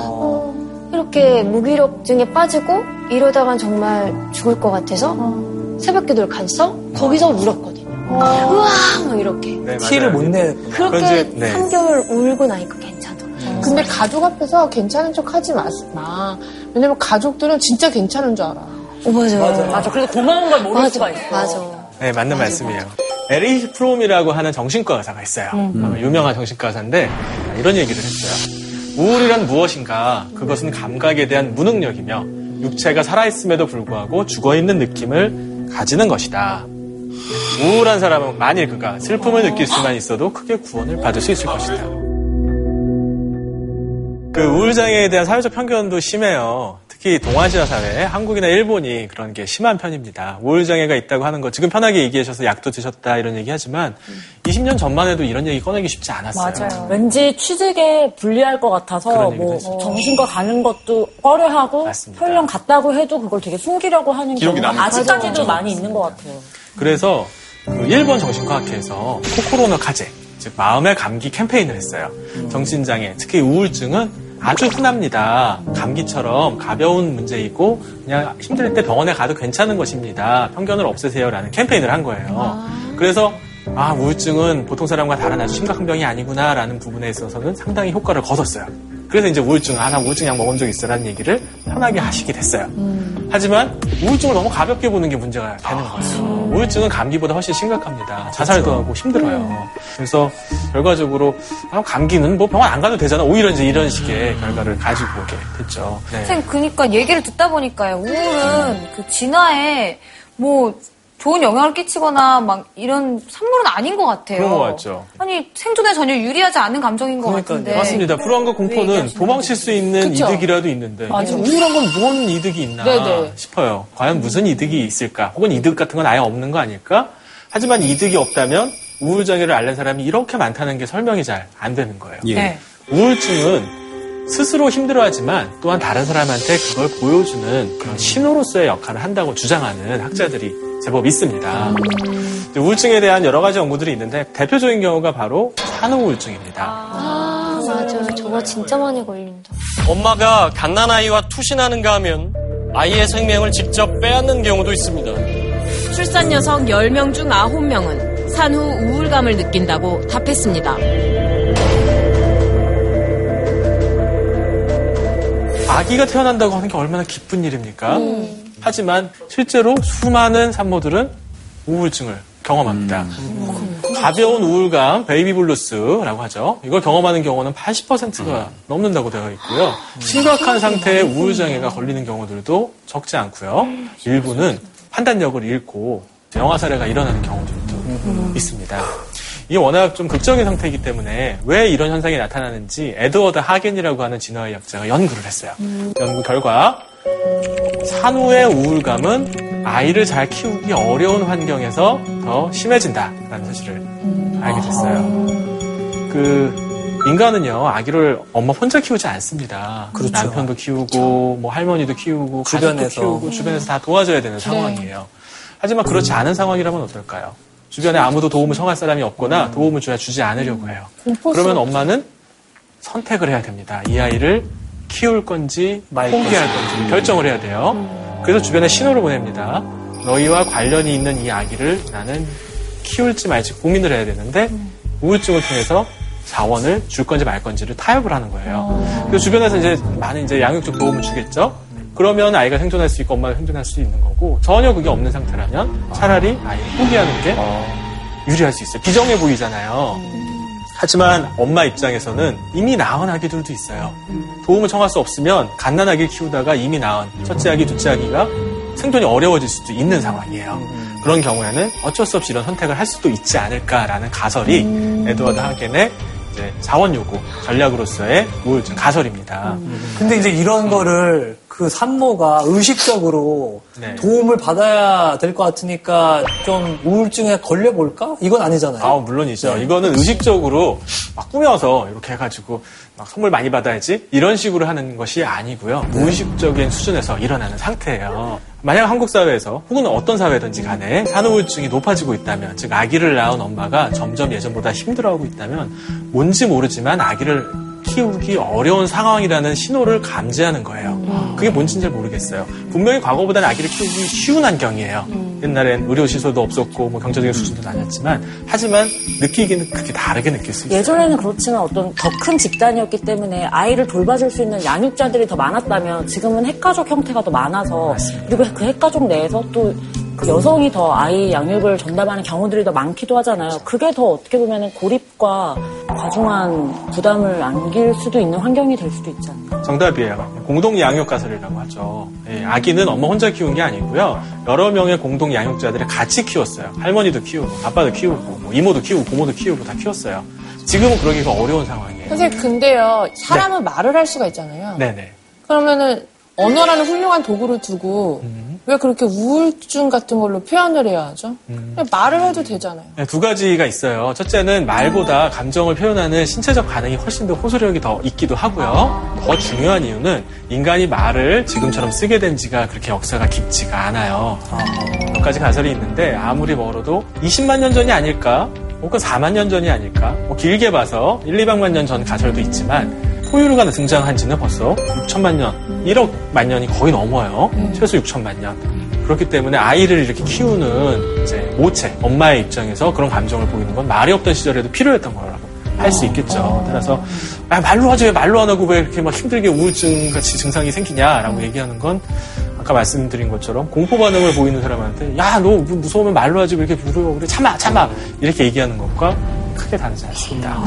이렇게 무기력증에 빠지고 이러다간 정말 죽을 것 같아서 새벽 기도를 가서 거기서 울었거든요. 우와 막 이렇게 네, 티를. 못 내는. 그렇게 이제- 네. 3개월 울고 나니까 괜찮더라고요. 근데 가족 앞에서 괜찮은 척 하지 마. 마. 왜냐면 가족들은 진짜 괜찮은 줄 알아. 어, 맞아요. 맞아요. 맞아. 그래서 고마운 걸 모를 수가 있어. 맞아. 네, 맞는 말씀이에요. 에리 프롬이라고 하는 정신과 의사가 있어요. 아마 유명한 정신과 의사인데 이런 얘기를 했어요. 우울이란 무엇인가? 그것은 감각에 대한 무능력이며 육체가 살아있음에도 불구하고 죽어있는 느낌을 가지는 것이다. 우울한 사람은 만일 그가 슬픔을 느낄 수만 있어도 크게 구원을 받을 수 있을 것이다. 그 우울장애에 대한 사회적 편견도 심해요. 특히 동아시아 사회, 한국이나 일본이 그런 게 심한 편입니다. 우울장애가 있다고 하는 거 지금 편하게 얘기하셔서 약도 드셨다 이런 얘기 하지만 20년 전만 해도 이런 얘기 꺼내기 쉽지 않았어요. 맞아요. 왠지 취직에 불리할 것 같아서 뭐 했어요. 정신과 가는 것도 꺼려하고 맞습니다. 혈령 갔다고 해도 그걸 되게 숨기려고 하는 경우가 아직까지도. 많이 있는 것 같아요. 그래서 그 일본 정신과학회에서 코코로노 카제, 즉 마음의 감기 캠페인을 했어요. 정신장애, 특히 우울증은 아주 흔합니다. 감기처럼 가벼운 문제이고 그냥 힘들 때 병원에 가도 괜찮은 것입니다. 편견을 없애세요라는 캠페인을 한 거예요. 그래서 아 우울증은 보통 사람과 다른 아주 심각한 병이 아니구나라는 부분에 있어서는 상당히 효과를 거뒀어요. 그래서 이제 우울증 하나 우울증 약 먹은 적 있어라는 얘기를 편하게 하시게 됐어요. 하지만 우울증을 너무 가볍게 보는 게 문제가 되는 거예요. 우울증은 감기보다 훨씬 심각합니다. 자살도 하고 힘들어요. 그래서 결과적으로 아, 감기는 뭐 병원 안 가도 되잖아. 오히려 이제 이런 식의 결과를 가지고 오게 됐죠. 네. 선생님, 그니까 얘기를 듣다 보니까요. 우울은 그 진화에 뭐 좋은 영향을 끼치거나 막 이런 산물은 아닌 것 같아요. 그런 것 같죠. 아니, 생존에 전혀 유리하지 않은 감정인 것 그러니까요. 같은데. 맞습니다. 불안과 공포는 얘기하시는 도망칠 수 있는 그쵸? 이득이라도 있는데 맞아. 우울한 건 뭔 이득이 있나 네네. 싶어요. 과연 무슨 이득이 있을까? 혹은 이득 같은 건 아예 없는 거 아닐까? 하지만 이득이 없다면 우울 장애를 앓는 사람이 이렇게 많다는 게 설명이 잘 안 되는 거예요. 예. 네. 우울증은 스스로 힘들어하지만 또한 다른 사람한테 그걸 보여주는 그런 신호로서의 역할을 한다고 주장하는 학자들이 제법 있습니다. 우울증에 대한 여러 가지 연구들이 있는데 대표적인 경우가 바로 산후 우울증입니다. 아, 맞아요. 저거 진짜 많이 걸린다. 엄마가 갓난아이와 투신하는가 하면 아이의 생명을 직접 빼앗는 경우도 있습니다. 출산 여성 10명 중 9명은 산후 우울감을 느낀다고 답했습니다. 아기가 태어난다고 하는 게 얼마나 기쁜 일입니까? 하지만 실제로 수많은 산모들은 우울증을 경험합니다. 가벼운 우울감, baby blues라고 하죠. 이걸 경험하는 경우는 80%가 넘는다고 되어 있고요. 심각한 상태의 우울장애가 걸리는 경우들도 적지 않고요. 일부는 판단력을 잃고 영아 사례가 일어나는 경우들도 있습니다. 이게 워낙 좀 극적인 상태이기 때문에 왜 이런 현상이 나타나는지 에드워드 하겐이라고 하는 진화의학자가 연구를 했어요. 연구 결과 산후의 우울감은 아이를 잘 키우기 어려운 환경에서 더 심해진다라는 사실을 알게 됐어요. 그 인간은요 아기를 엄마 혼자 키우지 않습니다. 그렇죠. 남편도 키우고 뭐 할머니도 키우고 주변에서. 키우고 주변에서 다 도와줘야 되는 상황이에요. 하지만 그렇지 않은 상황이라면 어떨까요? 주변에 아무도 도움을 청할 사람이 없거나 도움을 줘야 주지 않으려고 해요. 그러면 엄마는 선택을 해야 됩니다. 이 아이를 키울 건지 말 포기할 건지 결정을 해야 돼요. 그래서 주변에 신호를 보냅니다. 너희와 관련이 있는 이 아기를 나는 키울지 말지 고민을 해야 되는데 우울증을 통해서 자원을 줄 건지 말 건지를 타협을 하는 거예요. 그래서 주변에서 이제 많은 이제 양육적 도움을 주겠죠. 그러면 아이가 생존할 수 있고 엄마가 생존할 수 있는 거고 전혀 그게 없는 상태라면 차라리 아이를 포기하는 게 유리할 수 있어요. 비정해 보이잖아요. 하지만 엄마 입장에서는 이미 낳은 아기들도 있어요. 도움을 청할 수 없으면 갓난아기를 키우다가 이미 낳은 첫째 아기, 둘째 아기가 생존이 어려워질 수도 있는 상황이에요. 그런 경우에는 어쩔 수 없이 이런 선택을 할 수도 있지 않을까라는 가설이 에드워드 하겐의 이제 자원 요구 전략으로서의 우울증 가설입니다. 근데 이제 이런 거를 그 산모가 의식적으로 네. 도움을 받아야 될 것 같으니까 좀 우울증에 걸려볼까? 이건 아니잖아요. 아, 물론이죠. 이거는 의식적으로 막 꾸며서 이렇게 해가지고 막 선물 많이 받아야지 이런 식으로 하는 것이 아니고요. 무의식적인 수준에서 일어나는 상태예요. 만약 한국 사회에서 혹은 어떤 사회든지 간에 산후우울증이 높아지고 있다면, 즉 아기를 낳은 엄마가 점점 예전보다 힘들어하고 있다면 뭔지 모르지만 아기를 키우기 어려운 상황이라는 신호를 감지하는 거예요. 그게 뭔지는 잘 모르겠어요. 분명히 과거보다는 아기를 키우기 쉬운 환경이에요. 옛날엔 의료시설도 없었고 뭐 경제적인 수준도 낮았지만 하지만 느끼기는 그렇게 다르게 느낄 수 있어요. 예전에는 그렇지만 어떤 더 큰 집단이었기 때문에 아이를 돌봐줄 수 있는 양육자들이 더 많았다면 지금은 핵가족 형태가 더 많아서 그리고 그 핵가족 내에서 또그 여성이 더 아이 양육을 전담하는 경우들이 더 많기도 하잖아요. 그게 더 어떻게 보면 고립과 과중한 부담을 안길 수도 있는 환경이 될 수도 있지 않나. 정답이에요. 공동 양육 가설이라고 하죠. 예, 아기는 엄마 혼자 키운 게 아니고요. 여러 명의 공동 양육자들이 같이 키웠어요. 할머니도 키우고, 아빠도 키우고, 뭐 이모도 키우고, 고모도 키우고 다 키웠어요. 지금은 그러기가 어려운 상황이에요. 선생님, 근데요, 사람은 말을 할 수가 있잖아요. 네네. 그러면은, 언어라는 훌륭한 도구를 두고, 왜 그렇게 우울증 같은 걸로 표현을 해야 하죠? 그냥 말을 해도 되잖아요. 네, 두 가지가 있어요. 첫째는 말보다 감정을 표현하는 신체적 반응이 훨씬 더 호소력이 더 있기도 하고요. 더 중요한 이유는 인간이 말을 지금처럼 쓰게 된 지가 그렇게 역사가 깊지가 않아요. 몇 가지 가설이 있는데 아무리 멀어도 20만 년 전이 아닐까? 혹은 4만 년 전이 아닐까? 뭐 길게 봐서 1, 200만 년 전 가설도 있지만 포유류가 등장한 지는 벌써 6천만 년, 1억만 년이 거의 넘어요. 최소 6천만 년. 그렇기 때문에 아이를 이렇게 키우는 이제 모체, 엄마의 입장에서 그런 감정을 보이는 건 말이 없던 시절에도 필요했던 거라고 할 수 있겠죠. 따라서 아, 말로 하지 왜 말로 안 하고 왜 이렇게 막 힘들게 우울증 같이 증상이 생기냐라고 얘기하는 건 아까 말씀드린 것처럼 공포 반응을 보이는 사람한테 야 너 무서우면 말로 하지 왜 이렇게 부르고 그래 참아 참아 이렇게 얘기하는 것과 크게 다르지 않습니다.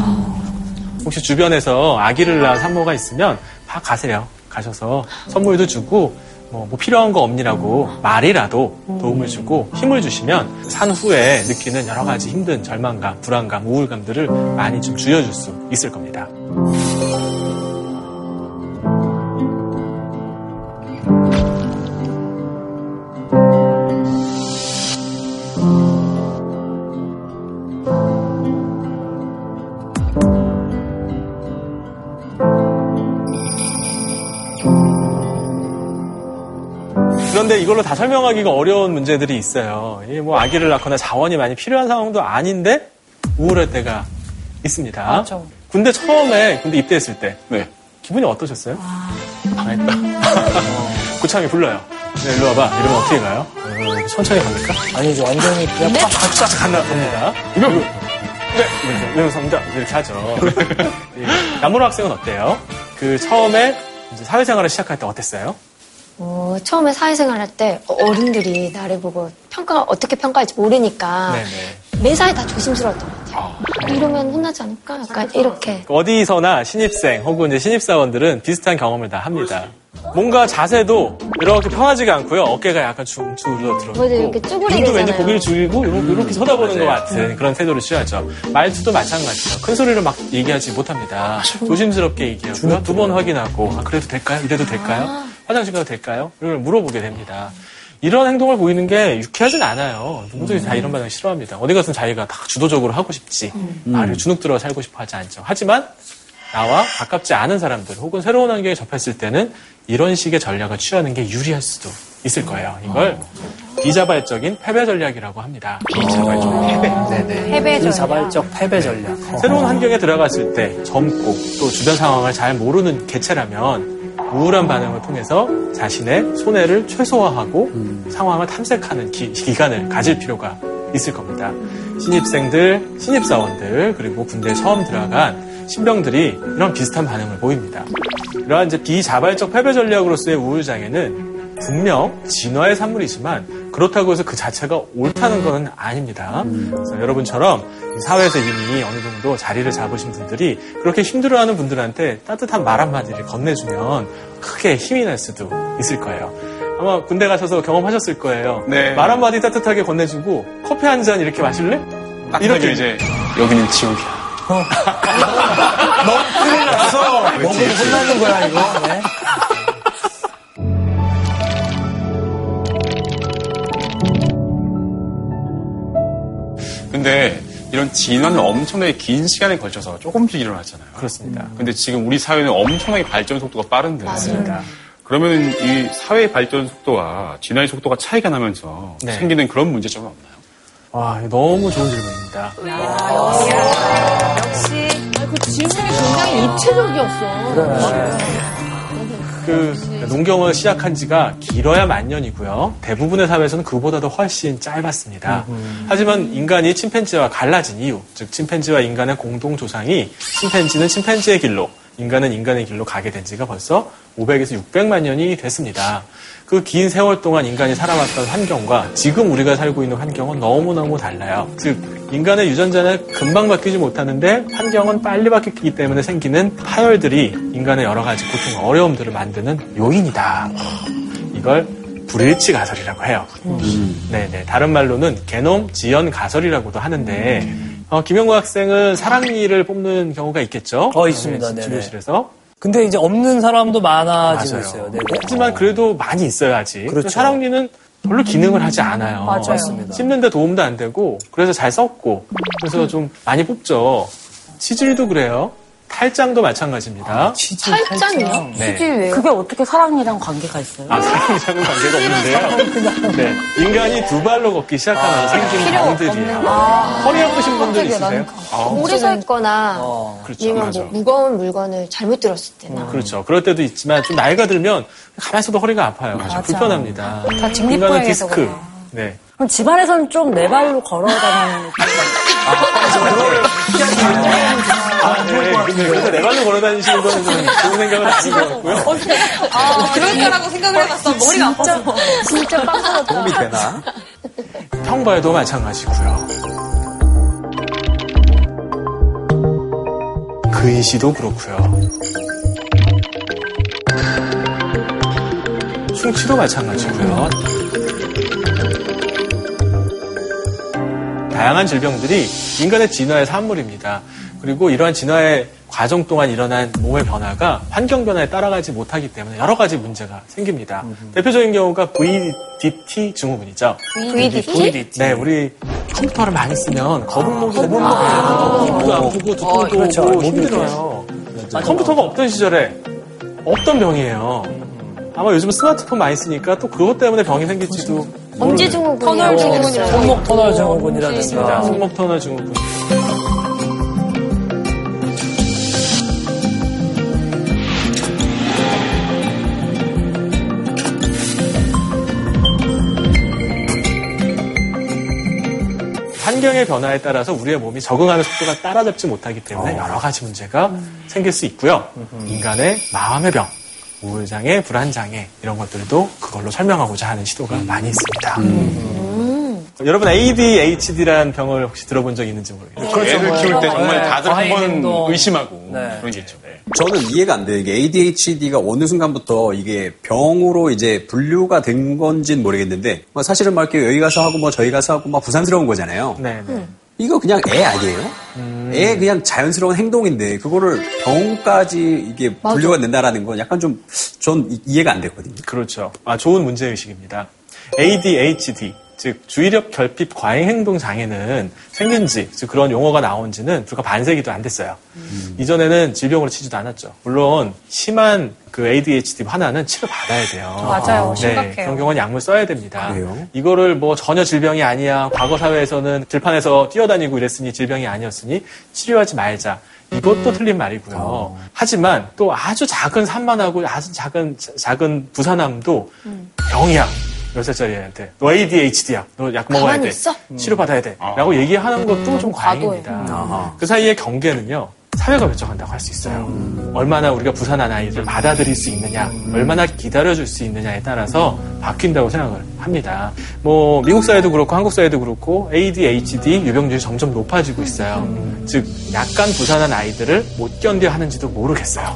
혹시 주변에서 아기를 낳은 산모가 있으면 다 가세요. 가셔서 선물도 주고 뭐, 뭐 필요한 거 없니라고 말이라도 도움을 주고 힘을 주시면 산 후에 느끼는 여러 가지 힘든 절망감, 불안감, 우울감들을 많이 좀 줄여줄 수 있을 겁니다. 이걸로 다 설명하기가 어려운 문제들이 있어요. 이뭐 아기를 낳거나 자원이 많이 필요한 상황도 아닌데 우울할 때가 있습니다. 맞죠. 군대 처음에 군대 입대했을 때 네. 기분이 어떠셨어요? 망했다. 고참이 (laughs) 불러요. 네, 일로 와봐. 이러면 어떻게 가요? 어, 천천히 갑니까? 아니죠. 완전히 그냥 팍, 팍, 팍 간다, 겁니다. 이거, 네, 네, 감사합니다. 이렇게 하죠. (laughs) 예. 남문호 학생은 어때요? 그 처음에 이제 사회생활을 시작할 때 어땠어요? 어, 처음에 사회생활 할 때 어른들이 나를 보고 평가 어떻게 평가할지 모르니까 네네. 매사에 다 조심스러웠던 것 같아요. 이러면 혼나지 않을까? 약간 이렇게. 어디서나 신입생 혹은 이제 신입사원들은 비슷한 경험을 다 합니다. 뭔가 자세도 이렇게 편하지가 않고요. 어깨가 약간 중추로 들어 맞아요. 이렇게 쭈그리게 눈도 왠지. 고개를 죽이고 이렇게, 이렇게 쳐다보는 것 같은 그런 태도를 취하죠. 말투도 마찬가지예요. 큰 소리를 막 얘기하지 못합니다. 조심스럽게 얘기하고요. 두 번 확인하고 아, 그래도 될까요? 이래도 될까요? 화장실 가도 될까요? 이걸 물어보게 됩니다. 이런 행동을 보이는 게 유쾌하진 않아요. 누구든지 다 이런 반응 싫어합니다. 어디 가서 자기가 다 주도적으로 하고 싶지. 말을 주눅 들어 살고 싶어 하지 않죠. 하지만 나와 가깝지 않은 사람들 혹은 새로운 환경에 접했을 때는 이런 식의 전략을 취하는 게 유리할 수도 있을 거예요. 이걸 비자발적인 패배 전략이라고 합니다. 비자발적 패배. 네네. 패배 전략. 자발적 패배 전략. 새로운 환경에 들어갔을 때 젊고 또 주변 상황을 잘 모르는 개체라면 우울한 반응을 통해서 자신의 손해를 최소화하고 상황을 탐색하는 기, 기간을 가질 필요가 있을 겁니다. 신입생들, 신입사원들, 그리고 군대에 처음 들어간 신병들이 이런 비슷한 반응을 보입니다. 이러한 이제 비자발적 패배 전략으로서의 우울장애는 분명 진화의 산물이지만 그렇다고 해서 그 자체가 옳다는 것은 아닙니다. 그래서 여러분처럼 사회에서 이미 어느 정도 자리를 잡으신 분들이 그렇게 힘들어하는 분들한테 따뜻한 말 한마디를 건네주면 크게 힘이 날 수도 있을 거예요. 아마 군대 가셔서 경험하셨을 거예요. 네. 말 한마디 따뜻하게 건네주고 커피 한 잔 이렇게 마실래? 딱 이렇게 이제 여기는 지옥이야. 너무 큰일 났어. 먹으면 혼나는 거야, 이거. 네. 근데 이런 진화는 엄청나게 긴 시간에 걸쳐서 조금씩 일어났잖아요. 그렇습니다. 근데 지금 우리 사회는 엄청나게 발전 속도가 빠른데. 맞습니다. 그러면 이 사회 발전 속도와 진화의 속도가 차이가 나면서 네. 생기는 그런 문제점은 없나요? 와, 너무 좋은 질문입니다. 역시 그 질문이 굉장히 입체적이었어. 그 농경을 시작한 지가 길어야 만 년이고요. 대부분의 사회에서는 그보다도 훨씬 짧았습니다. 하지만 인간이 침팬지와 갈라진 이유, 즉 침팬지와 인간의 공동 조상이 침팬지는 침팬지의 길로, 인간은 인간의 길로 가게 된 지가 벌써 500에서 600만 년이 됐습니다. 그 긴 세월 동안 인간이 살아왔던 환경과 지금 우리가 살고 있는 환경은 너무너무 달라요. 즉, 인간의 유전자는 금방 바뀌지 못하는데 환경은 빨리 바뀌기 때문에 생기는 파열들이 인간의 여러 가지 고통, 어려움들을 만드는 요인이다. 이걸 불일치 가설이라고 해요. 네네. 다른 말로는 게놈 지연 가설이라고도 하는데, 어, 김영구 학생은 사랑니를 뽑는 경우가 있겠죠? 어, 있습니다. 네, 네네. 진료실에서. 근데 이제 없는 사람도 많아지고 맞아요. 있어요. 네. 하지만 그래도 많이 있어요, 아직. 그렇죠. 사랑니는 별로 기능을 하지 않아요. 맞아요. 맞습니다. 씹는데 도움도 안 되고, 그래서 잘 썩고, 그래서 좀 많이 뽑죠. 치질도 그래요. 탈장도 마찬가지입니다. 치질 탈장이요? 네. 수질 왜요? 그게 어떻게 사랑니랑 관계가 있어요? 아, 사랑이랑은 관계가 없는데요. 네. 인간이 두 발로 걷기 시작하면서 생긴 병들이에요. 허리 아프신 분들 있으세요? 아, 오래 서 있거나 어. 그렇죠. 아니면 맞아. 뭐 무거운 물건을 잘못 들었을 때나 그렇죠. 그럴 때도 있지만 좀 나이가 들면 가만히 있어도 허리가 아파요. 불편합니다. 다 직립보행해서 디스크. 네. 그럼 집안에서는 좀네 발로 걸어 다니는 아, 네. 근데 그래서 내 발로 걸어 다니시는 거는 좀 좋은 생각은 아닌 것 같고요. 아, 그럴 거라고 생각을 해봤어. 머리가 아파서. 진짜 빵 도움이 되나? 평발도 마찬가지고요. 근시도 그렇고요. 충치도 마찬가지고요. 다양한 질병들이 인간의 진화의 산물입니다. 그리고 이러한 진화의 과정 동안 일어난 몸의 변화가 환경 변화에 따라가지 못하기 때문에 여러 가지 문제가 생깁니다. 대표적인 경우가 VDT 증후군이죠. VDT? 네, 우리 컴퓨터를 많이 쓰면 거북목이 거북목 귀도 아프고 두통도 그렇죠. 오고 목이 힘들어요. 컴퓨터가 없던 시절에 없던 병이에요. 아마 요즘 스마트폰 많이 쓰니까 또 그것 때문에 병이 생길지도 엄지 증후군이 터널 증후군이라고. 손목 터널 증후군이라든가. 모르겠습니다. 손목 터널 증후군. 환경의 변화에 따라서 우리의 몸이 적응하는 속도가 따라잡지 못하기 때문에 여러 가지 문제가 생길 수 있고요. 인간의 마음의 병, 우울장애, 불안장애 이런 것들도 그걸로 설명하고자 하는 시도가 많이 있습니다. 여러분 ADHD라는 병을 혹시 들어본 적 있는지 모르겠어요. 애를 키울 때 정말 네. 다들 한번. 의심하고 네. 그런 게 있죠. 네. 저는 이해가 안 돼요. 이게 ADHD가 어느 순간부터 이게 병으로 이제 분류가 된 건지는 모르겠는데 뭐 사실은 막 이렇게 여기 가서 하고 뭐 저희 가서 하고 막 부산스러운 거잖아요. 네, 네. 이거 그냥 애 아니에요? 애 그냥 자연스러운 행동인데 그거를 병까지 이게 분류가 된다라는 건 약간 좀 전 이해가 안 되거든요. 그렇죠. 아, 좋은 문제 의식입니다. ADHD, 즉, 주의력 결핍 과잉 행동 장애는 생긴 지, 즉, 그런 용어가 나온 지는 불과 반세기도 안 됐어요. 이전에는 질병으로 치지도 않았죠. 물론, 심한 그 ADHD 하나는 치료 받아야 돼요. 맞아요. 네, 심각해요. 그런 경우는 약물 써야 됩니다. 그래요? 이거를 뭐 전혀 질병이 아니야. 과거 사회에서는 들판에서 뛰어다니고 이랬으니 질병이 아니었으니 치료하지 말자. 이것도 틀린 말이고요. 하지만 또 아주 작은 산만하고 아주 작은 자- 작은 부산함도 병이야. 몇 살짜리 애한테 너 ADHD야. 너 약 먹어야 돼. 있어? 치료받아야 돼. 라고 얘기하는 것도 좀 과잉입니다. 아하. 그 사이의 경계는요. 사회가 결정한다고 할 수 있어요. 얼마나 우리가 부산한 아이를 받아들일 수 있느냐, 얼마나 기다려줄 수 있느냐에 따라서 바뀐다고 생각을 합니다. 뭐 미국 사회도 그렇고 한국 사회도 그렇고 ADHD 유병률이 점점 높아지고 있어요. 즉 약간 부산한 아이들을 못 견뎌 하는지도 모르겠어요.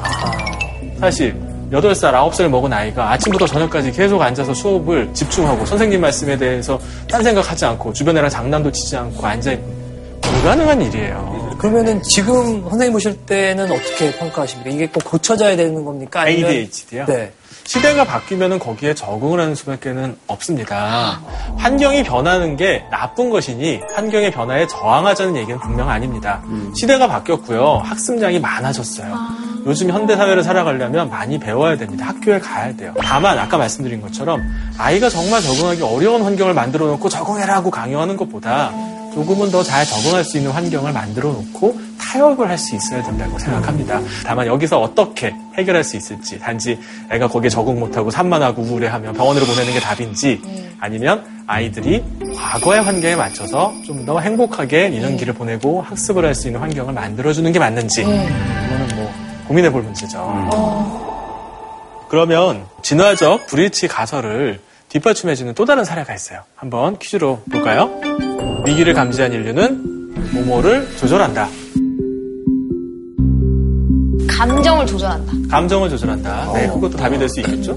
사실 8살, 9살 먹은 아이가 아침부터 저녁까지 계속 앉아서 수업을 집중하고 선생님 말씀에 대해서 딴 생각하지 않고 주변애랑 장난도 치지 않고 앉아있는 불가능한 일이에요. 그러면은 지금 선생님 보실 때는 어떻게 평가하십니까? 이게 꼭 고쳐져야 되는 겁니까? 아니면 ADHD요? 네. 시대가 바뀌면 거기에 적응을 하는 수밖에는 없습니다. 환경이 변하는 게 나쁜 것이니 환경의 변화에 저항하자는 얘기는 분명 아닙니다. 시대가 바뀌었고요. 학습량이 많아졌어요. 요즘 현대 사회를 살아가려면 많이 배워야 됩니다. 학교에 가야 돼요. 다만 아까 말씀드린 것처럼 아이가 정말 적응하기 어려운 환경을 만들어 놓고 적응해라 하고 강요하는 것보다 조금은 더 잘 적응할 수 있는 환경을 만들어 놓고 타협을 할 수 있어야 된다고 생각합니다. 다만 여기서 어떻게 해결할 수 있을지 단지 애가 거기에 적응 못하고 산만하고 우울해하면 병원으로 보내는 게 답인지 아니면 아이들이 과거의 환경에 맞춰서 좀 더 행복하게 유년기를 보내고 학습을 할 수 있는 환경을 만들어주는 게 맞는지 이거는 뭐 고민해 볼 문제죠. 그러면 진화적 브리치 가설을 뒷받침해주는 또 다른 사례가 있어요. 한번 퀴즈로 볼까요? 위기를 감지한 인류는 모모를 조절한다. 감정을 조절한다. 감정을 조절한다. 네, 그것도 답이 될 수 있겠죠?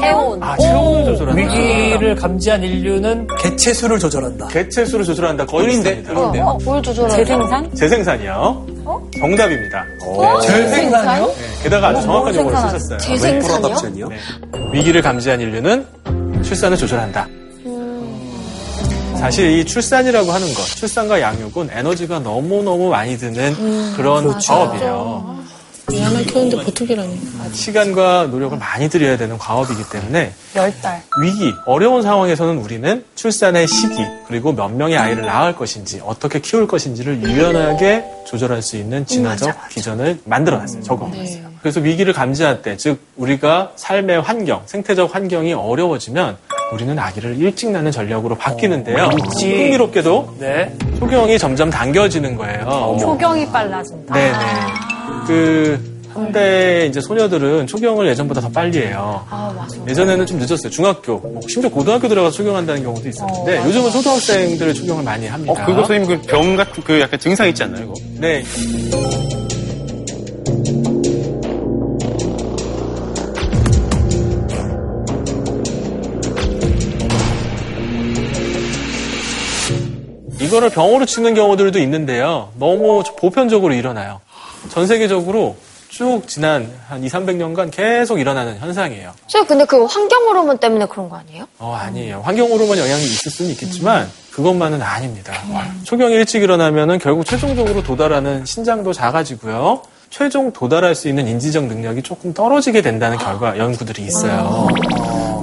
체온. 아, 체온을 조절한다. 위기를 감지한 인류는 개체수를 조절한다. 개체수를 조절한다. 거의 비슷합니다. 어, 뭘 조절한다? 재생산? 재생산이요. 정답입니다. 재생산이요? 네, 게다가 아주 정확한 용어를 쓰셨어요. 재생산이요? 네. 위기를 감지한 인류는 출산을 조절한다. 사실 이 출산이라고 하는 것, 출산과 양육은 에너지가 너무너무 많이 드는 그런 과업이에요. 애 하나 키우는데 보통이라니. 시간과 노력을 많이 들여야 되는 과업이기 때문에 열 달. 위기, 어려운 상황에서는 우리는 출산의 시기, 그리고 몇 명의 아이를 낳을 것인지, 어떻게 키울 것인지를 유연하게 조절할 수 있는 진화적 기전을 만들어놨어요. 적어놨어요. 그래서 위기를 감지할 때, 즉, 우리가 삶의 환경, 생태적 환경이 어려워지면 우리는 아기를 일찍 낳는 전략으로 바뀌는데요. 흥미롭게도 네. 소경이 점점 당겨지는 거예요. 초경이 빨라진다. 네네. 그 현대 이제 소녀들은 초경을 예전보다 더 빨리 해요. 아, 맞아. 예전에는 좀 늦었어요. 중학교, 뭐 심지어 고등학교 들어가서 초경한다는 경우도 있었는데 요즘은 초등학생들 초경을 많이 합니다. 어, 그거 선생님 그 병 같은 그 약간 증상 있지 않나요, 이거? 네. 이거를 병으로 치는 경우들도 있는데요. 너무 보편적으로 일어나요. 전 세계적으로 쭉 지난 한 2, 300년간 계속 일어나는 현상이에요. 저 근데 그 환경 호르몬 때문에 그런 거 아니에요? 어, 아니에요. 환경 호르몬 영향이 있을 수는 있겠지만 그것만은 아닙니다. 초경이 일찍 일어나면은 결국 최종적으로 도달하는 신장도 작아지고요. 최종 도달할 수 있는 인지적 능력이 조금 떨어지게 된다는 결과 연구들이 있어요.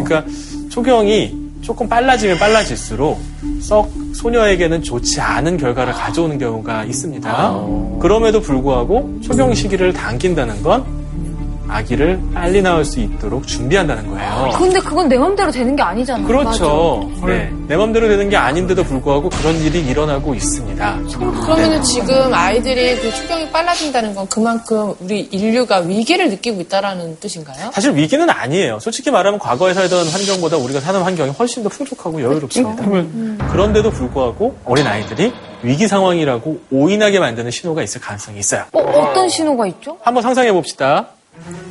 그러니까 초경이 조금 빨라지면 빨라질수록 썩 소녀에게는 좋지 않은 결과를 가져오는 경우가 있습니다. 그럼에도 불구하고 초경 시기를 당긴다는 건 아기를 빨리 낳을 수 있도록 준비한다는 거예요. 근데 그건 내 맘대로 되는 게 아니잖아요. 그렇죠. 네. 내 맘대로 되는 게 아닌데도 불구하고 그런 일이 일어나고 있습니다. 그러면은 지금 아이들이 그 초경이 빨라진다는 건 그만큼 우리 인류가 위기를 느끼고 있다라는 뜻인가요? 사실 위기는 아니에요. 솔직히 말하면 과거에 살던 환경보다 우리가 사는 환경이 훨씬 더 풍족하고 여유롭습니다. 그런데도 불구하고 어린 아이들이 위기 상황이라고 오인하게 만드는 신호가 있을 가능성이 있어요. 어, 어떤 신호가 있죠? 한번 상상해 봅시다.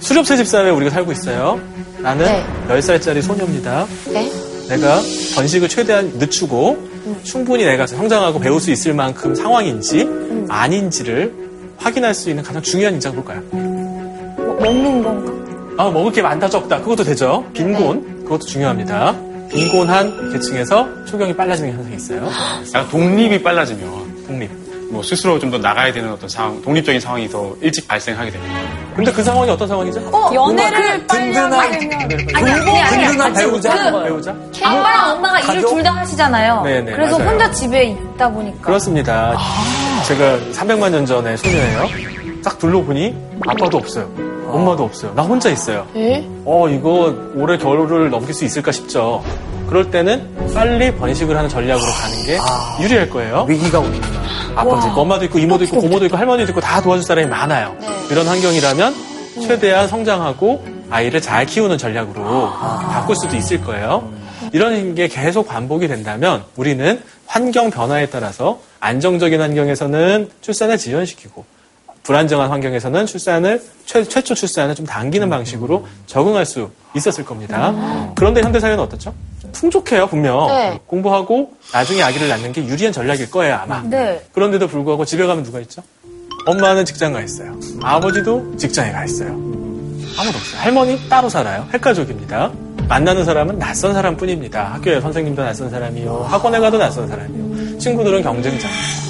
수렵새 집사회에 우리가 살고 있어요. 나는 네. 10살짜리 소녀입니다. 네. 내가 번식을 최대한 늦추고 충분히 내가 성장하고 배울 수 있을 만큼 상황인지 아닌지를 확인할 수 있는 가장 중요한 인자가 뭘까요? 뭐, 먹는 건가? 아, 먹을 게 많다 적다 그것도 되죠. 빈곤 그것도 중요합니다. 빈곤한 계층에서 초경이 빨라지는 현상이 있어요. (gasps) 약간 독립이 빨라지면 독립. 뭐 스스로 좀 더 나가야 되는 어떤 상황, 독립적인 상황이 더 일찍 발생하게 됩니다. 근데 그 상황이 어떤 상황이죠? 연애를 빨리 든든한 아니, 아니, 아니. 든든한 배우자. 배우자? 아빠랑 엄마가 일을 가족? 둘다 하시잖아요. 네네, 그래서 맞아요. 혼자 집에 있다 보니까. 그렇습니다. 제가 300만 년 전에 소녀예요. 딱 둘러보니 아빠도 없어요. 엄마도 없어요. 나 혼자 있어요. 예? 어, 이거 올해 겨울을 넘길 수 있을까 싶죠. 그럴 때는 빨리 번식을 하는 전략으로 가는 게 유리할 거예요. 위기가 오는구나. 아빠도 있고 엄마도 있고 이모도 있고 고모도 있고 할머니도 있고 다 도와줄 사람이 많아요. 이런 환경이라면 최대한 성장하고 아이를 잘 키우는 전략으로 바꿀 수도 있을 거예요. 이런 게 계속 반복이 된다면 우리는 환경 변화에 따라서 안정적인 환경에서는 출산을 지연시키고 불안정한 환경에서는 출산을 최, 최초 출산을 좀 당기는 방식으로 적응할 수 있었을 겁니다. 그런데 현대 사회는 어떻죠? 풍족해요 분명 네. 공부하고 나중에 아기를 낳는 게 유리한 전략일 거예요 아마. 네. 그런데도 불구하고 집에 가면 누가 있죠? 엄마는 직장 가 있어요. 아버지도 직장에 가 있어요. 아무도 없어요. 할머니 따로 살아요. 핵가족입니다. 만나는 사람은 낯선 사람 뿐입니다. 학교에 선생님도 낯선 사람이요. 학원에 가도 낯선 사람이요. 친구들은 경쟁자.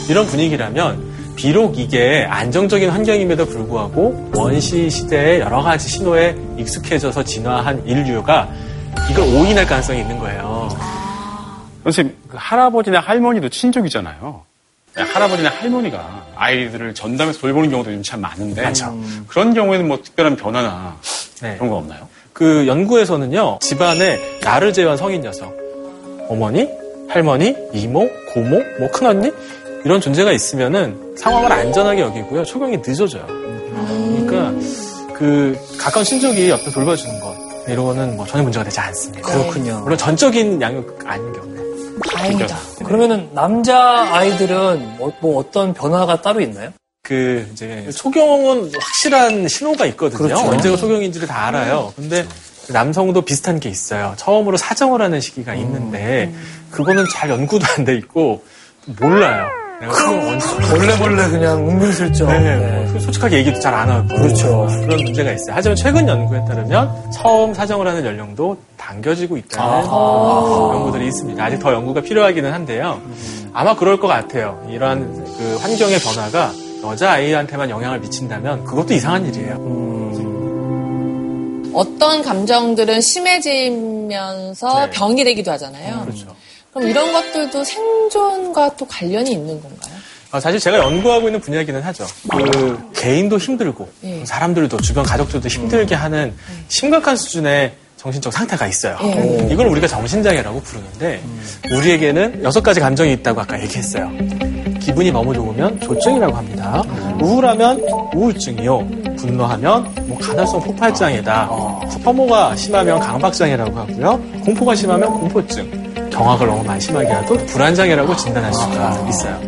이런 분위기라면 비록 이게 안정적인 환경임에도 불구하고 원시 시대의 여러 가지 신호에 익숙해져서 진화한 인류가 이걸 오인할 가능성이 있는 거예요. 선생님, 그 할아버지나 할머니도 친족이잖아요. 할아버지나 할머니가 아이들을 전담해서 돌보는 경우도 요즘 참 많은데 그런 경우에는 뭐 특별한 변화나 네. 그런 거 없나요? 그 연구에서는요, 집안에 나를 제외한 성인 여성, 어머니, 할머니, 이모, 고모, 뭐 큰언니 이런 존재가 있으면은 상황을 안전하게 여기고요, 초경이 늦어져요. 그러니까 그 가까운 친족이 옆에 돌봐주는 것 거는 뭐 전혀 문제가 되지 않습니다. 그렇군요. 물론 전적인 양육 아닌 경우에. 다행이다. 그러면은 남자 아이들은 뭐, 뭐 어떤 변화가 따로 있나요? 그 이제 소경은 확실한 신호가 있거든요. 그렇죠. 언제가 소경인지를 다 알아요. 근데 남성도 비슷한 게 있어요. 처음으로 사정을 하는 시기가 있는데 그거는 잘 연구도 안 돼 있고 몰라요. 언제 몰래 몰래 그냥 은근슬쩍. 네, 네. 뭐 솔직하게 얘기도 잘 안 하고 그렇죠. 그런 문제가 있어요. 하지만 최근 연구에 따르면 처음 사정을 하는 연령도 당겨지고 있다는 연구들이 있습니다. 아직 더 연구가 필요하기는 한데요. 아마 그럴 것 같아요. 이러한 그 환경의 변화가 여자 아이한테만 영향을 미친다면 그것도 이상한 일이에요. 어떤 감정들은 심해지면서 네. 병이 되기도 하잖아요. 그렇죠. 그럼 이런 것들도 생존과 또 관련이 있는 건가요? 어, 사실 제가 연구하고 있는 분야이기는 하죠. 그 개인도 힘들고 예. 사람들도 주변 가족들도 힘들게 하는 심각한 수준의 정신적 상태가 있어요. 예. 이걸 우리가 정신장애라고 부르는데 우리에게는 여섯 가지 감정이 있다고 아까 얘기했어요. 기분이 너무 좋으면 조증이라고 합니다. 우울하면 우울증이요. 분노하면 뭐 간헐성 폭발장애다. 혐오가 심하면 강박장애라고 하고요. 공포가 심하면 공포증. 경악을 너무 많이 심하게 해도 불안장애라고 진단할 수가 있어요.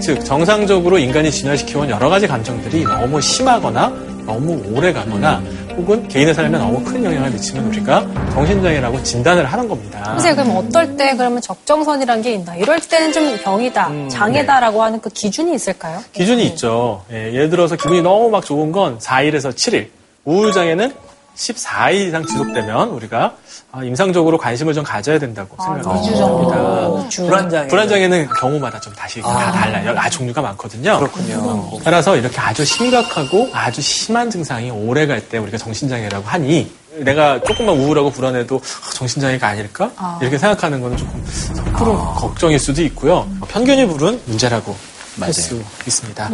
즉 정상적으로 인간이 진화시켜온 여러 가지 감정들이 너무 심하거나 너무 오래 가거나 혹은 개인의 삶에 너무 큰 영향을 미치면 우리가 정신장애라고 진단을 하는 겁니다. 선생님, 그럼 어떨 때 그러면 적정선이란 게 있나? 이럴 때는 좀 병이다, 장애다라고 하는 그 기준이 있을까요? 기준이 있죠. 예, 예를 들어서 기분이 너무 막 좋은 건 4일에서 7일, 우울장애는 14일 이상 지속되면 우리가 아, 임상적으로 관심을 좀 가져야 된다고 생각합니다. 불안장애. 불안장애는 경우마다 좀 다시 다 달라요. 아, 종류가 많거든요. 그렇군요. 따라서 이렇게 아주 심각하고 아주 심한 증상이 오래 갈 때 우리가 정신장애라고 하니 내가 조금만 우울하고 불안해도 아, 정신장애가 아닐까? 이렇게 생각하는 거는 조금 섣부른 걱정일 수도 있고요. 편견이 부른 문제라고 할 수 있습니다.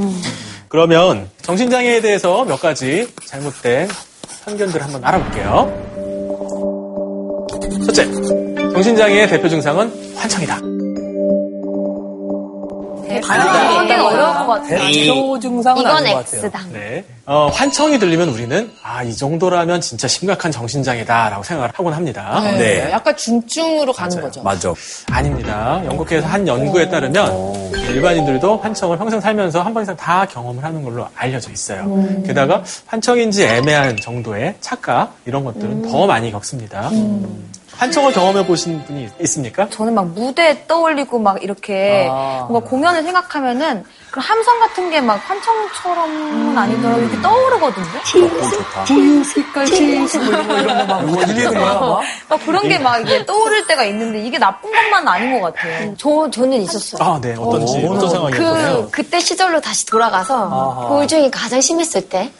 그러면 정신장애에 대해서 몇 가지 잘못된 편견들을 한번 알아볼게요. 첫째, 정신장애의 대표 증상은 환청이다. 하기는 어려울 것 같아요. 대표 증상은 이건 아닌 것 같아요. X다. 네. 어, 환청이 들리면 우리는 아, 이 정도라면 진짜 심각한 정신장애다라고 생각을 하곤 합니다. 네. 약간 중증으로 가는 거죠. 맞아. 아닙니다. 영국에서 한 연구에 따르면 일반인들도 환청을 평생 살면서 한 번 이상 다 경험을 하는 걸로 알려져 있어요. 게다가 환청인지 애매한 정도의 착각 이런 것들은 더 많이 겪습니다. 환청을 경험해 보신 분이 있습니까? 저는 막 무대 떠올리고 막 이렇게 아. 뭔가 공연을 생각하면은 그 함성 같은 게 막 환청처럼은 아니더라도 이렇게 떠오르거든요. 색깔 체인지 뭐 이런 거 이런 거막 들리는 거야 막. 막 그런 게 막 이게 떠오를 때가 있는데 이게 나쁜 것만 아닌 것 같아요. 저, 저는 있었어요. 아, 네. 어떤지, 어, 어떤 상황이었나요? 그, 그때 시절로 다시 돌아가서 아하. 그 우울증이 가장 심했을 때.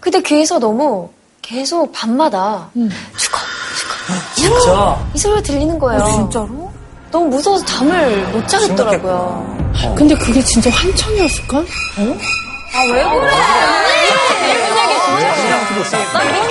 그때 귀에서 너무 계속 밤마다 죽어, 진짜. 이 소리가 들리는 거예요. 진짜로? 너무 무서워서 잠을 못 자겠더라고요. 근데 그게 진짜 환청이었을까? 아왜 그래?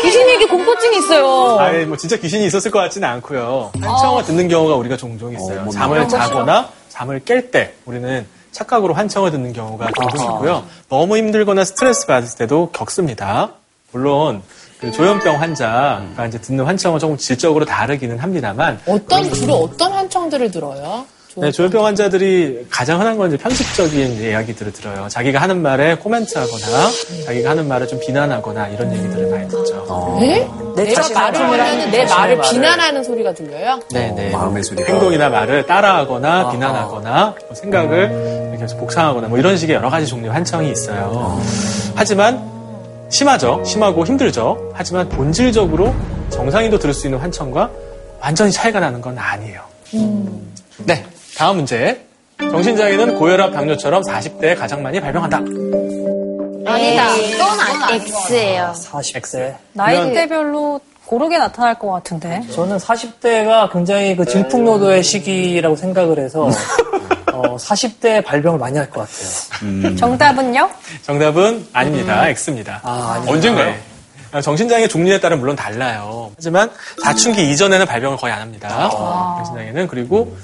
귀신 얘기 공포증이 있어요. 아예 뭐 진짜 귀신이 있었을 것 같지는 않고요. 환청을 듣는 경우가 우리가 종종 있어요. 잠을 자거나 잠을 깰 때 우리는 착각으로 환청을 듣는 경우가 종종 있고요. 너무 힘들거나 스트레스 받을 때도 겪습니다. 물론 그 조현병 환자가 이제 듣는 환청은 조금 질적으로 다르기는 합니다만 어떤 주로 어떤 환청들을 들어요? 네, 조현병 환자들이 가장 흔한 건 이제 편식적인 이야기들을 들어요. 자기가 하는 말에 코멘트하거나 자기가 하는 말을 좀 비난하거나 이런 얘기들을 많이 듣죠. 네? 내 내가 말을 하면 내 말을. 비난하는 소리가 들려요? 네네. 마음의 소리가. 행동이나 말을 따라하거나 비난하거나 뭐 생각을 이렇게 해서 복상하거나 뭐 이런 식의 여러 가지 종류의 환청이 있어요. 하지만 심하죠. 심하고 힘들죠. 하지만 본질적으로 정상인도 들을 수 있는 환청과 완전히 차이가 나는 건 아니에요. 네. 다음 문제. 정신장애는 고혈압, 당뇨처럼 40대에 가장 많이 발병한다. 아니다. 이건 아니, X예요. 40대. 나이대별로 고르게 나타날 것 같은데. 저는 40대가 굉장히 그 질풍노도의 시기라고 생각을 해서 (laughs) 어, 40대 발병을 많이 할 것 같아요. 음. 정답은요? 정답은 아닙니다. X입니다. 아. 언젠가요? 네. 정신장애 종류에 따라 물론 달라요. 하지만 사춘기 이전에는 발병을 거의 안 합니다. 정신장애는 그리고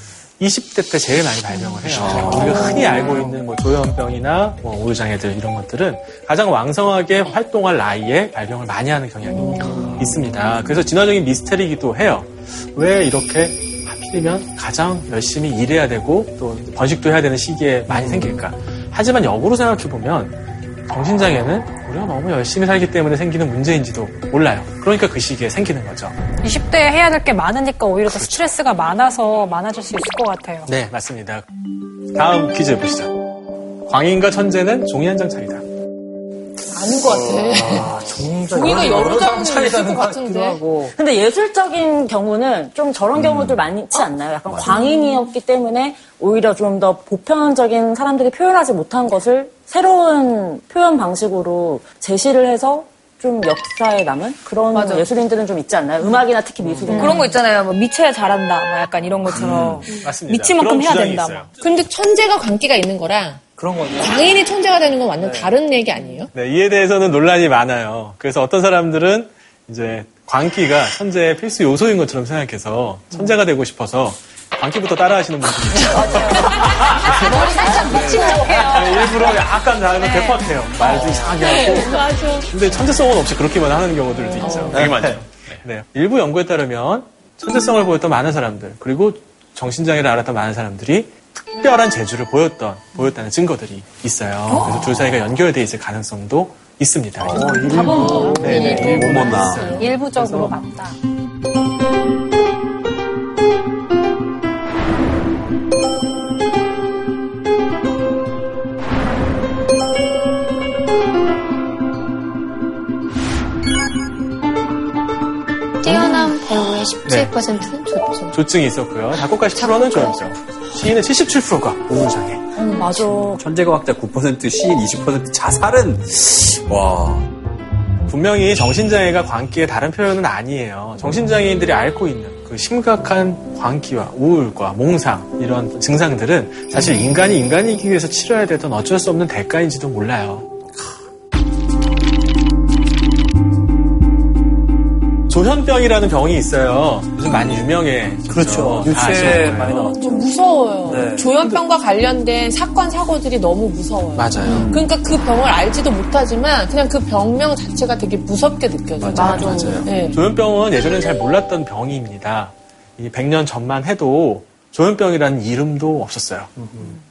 20대 때 제일 많이 발병을 해요. 우리가 흔히 알고 있는 뭐 조현병이나 뭐 우울장애들 이런 것들은 가장 왕성하게 활동할 나이에 발병을 많이 하는 경향이 있습니다. 그래서 진화적인 미스테리이기도 해요. 왜 이렇게 하필이면 가장 열심히 일해야 되고 또 번식도 해야 되는 시기에 많이 생길까? 하지만 역으로 생각해 보면 정신장애는 우리가 너무 열심히 살기 때문에 생기는 문제인지도 몰라요. 그러니까 그 시기에 생기는 거죠. 20대에 해야 될 게 많으니까 오히려 더 스트레스가 많아서 많아질 수 있을 것 같아요. 네, 맞습니다. 다음 퀴즈 보시죠. 광인과 천재는 종이 한 장 차이다. 아닌 것 같아. 아, 종이가 종이가 여러, 여러 장 차이 있을 것 같은데. 하고. 근데 예술적인 경우는 좀 저런 경우들 많지 않나요? 약간 광인이었기 때문에 오히려 좀 더 보편적인 사람들이 표현하지 못한 것을 새로운 표현 방식으로 제시를 해서 좀 역사에 남은 그런 맞아. 예술인들은 좀 있지 않나요? 음악이나 특히 미술은. 그런 거 있잖아요. 뭐 미쳐야 잘한다. 뭐 약간 이런 것처럼. 맞습니다. 미친 만큼 해야 된다. 있어요. 근데 천재가 광기가 있는 거랑 그런 거죠. 광인이 천재가 되는 건 완전 다른 얘기 아니에요? 네, 이에 대해서는 논란이 많아요. 그래서 어떤 사람들은 이제 광기가 천재의 필수 요소인 것처럼 생각해서 천재가 되고 싶어서 광기부터 따라하시는 분들이 있어요. (laughs) 머리 살짝 미친 척해요. 네, 일부러 약간 나면 대파해요. 말도 이상하게 하고. 근데 천재성은 없이 그렇게만 하는 경우들도 있죠. 되게 많죠. 네. 일부 연구에 따르면 천재성을 보였던 많은 사람들, 그리고 정신장애를 앓았던 많은 사람들이 특별한 재주를 보였던, 보였다는 증거들이 있어요. 그래서 둘 사이가 연결돼 있을 가능성도 있습니다. 일부, 네네, 일부 어머나. 있어요. 일부적으로 맞다. 배우의 17%는 조증. 조증이 있었고요. 작곡가 10%는 조현병. 시인의 77%가 우울장애. 음, 맞아. 천재과학자 9%, 시인 20%, 자살은 와 분명히 정신장애가 광기의 다른 표현은 아니에요. 정신장애인들이 앓고 있는 그 심각한 광기와 우울과 몽상 이런 증상들은 사실 인간이 인간이기 위해서 치러야 되던 어쩔 수 없는 대가인지도 몰라요. 조현병이라는 병이 있어요. 요즘 많이 유명해. 그렇죠. 뉴스에. 많이 나왔죠. 좀 무서워요. 네. 조현병과 관련된 사건 사고들이 너무 무서워요. 맞아요. 그러니까 그 병을 알지도 못하지만 그냥 그 병명 자체가 되게 무섭게 느껴져요. 맞아요. 네. 조현병은 예전엔 잘 몰랐던 병입니다. 이 100년 전만 해도 조현병이라는 이름도 없었어요.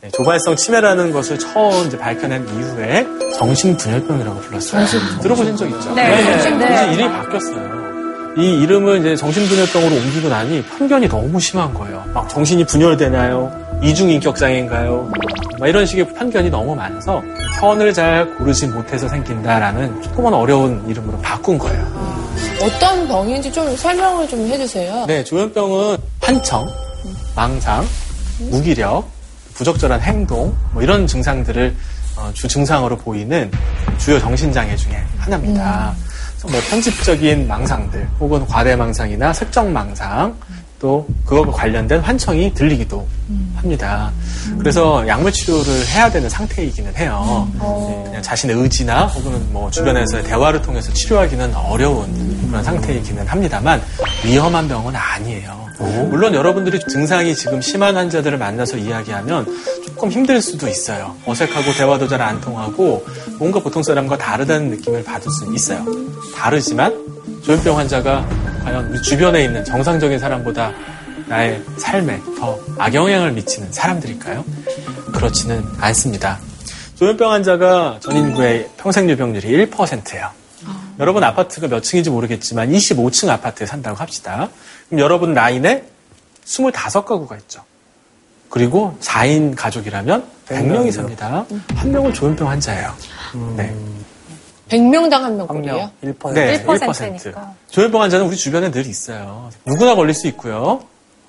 네, 조발성 치매라는 것을 처음 이제 밝혀낸 이후에 정신분열병이라고 불렀어요. 들어보신 적 있죠? 네, 정신분열. 이제 이름이 바뀌었어요. 이 이름을 이제 정신분열병으로 옮기고 나니 편견이 너무 심한 거예요. 막 정신이 분열되나요? 이중인격장애인가요? 막 이런 식의 편견이 너무 많아서 편을 잘 고르지 못해서 생긴다라는 조그만 어려운 이름으로 바꾼 거예요. 어떤 병인지 좀 설명을 좀 해주세요. 네, 조현병은 환청, 망상, 무기력, 부적절한 행동 뭐 이런 증상들을 어, 주 증상으로 보이는 주요 정신장애 중에 하나입니다. 그래서 뭐 편집적인 망상들 혹은 과대망상이나 색정망상 또 그것과 관련된 환청이 들리기도 합니다. 그래서 약물 치료를 해야 되는 상태이기는 해요. 네, 그냥 자신의 의지나 혹은 뭐 주변에서의 대화를 통해서 치료하기는 어려운 그런 상태이기는 합니다만 위험한 병은 아니에요. 물론 여러분들이 증상이 지금 심한 환자들을 만나서 이야기하면 조금 힘들 수도 있어요. 어색하고 대화도 잘 안 통하고 뭔가 보통 사람과 다르다는 느낌을 받을 수 있어요. 다르지만 조현병 환자가 과연 우리 주변에 있는 정상적인 사람보다 나의 삶에 더 악영향을 미치는 사람들일까요? 그렇지는 않습니다. 조현병 환자가 전 인구의 평생 유병률이 1%예요. 여러분 아파트가 몇 층인지 모르겠지만 25층 아파트에 산다고 합시다. 그럼 여러분 라인에 25가구가 있죠. 그리고 4인 가족이라면 100명이 삽니다. 한 명은 조현병 환자예요. 네. 100명당 한 명 꼴이에요? 1%. 네, 1%니까. 조현병 환자는 우리 주변에 늘 있어요. 누구나 걸릴 수 있고요.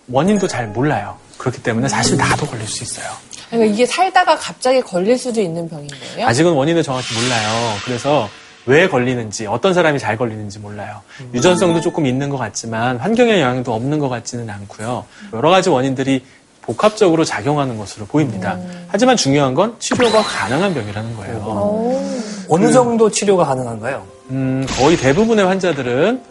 원인도 잘 몰라요. 그렇기 때문에 사실 나도 걸릴 수 있어요. 그러니까 이게 살다가 갑자기 걸릴 수도 있는 병인 거예요? 아직은 원인을 정확히 몰라요. 그래서 왜 걸리는지, 어떤 사람이 잘 걸리는지 몰라요. 유전성도 조금 있는 것 같지만 환경의 영향도 없는 것 같지는 않고요. 여러 가지 원인들이 복합적으로 작용하는 것으로 보입니다. 하지만 중요한 건 치료가 가능한 병이라는 거예요. 어느 정도 치료가 가능한가요? 음, 거의 대부분의 환자들은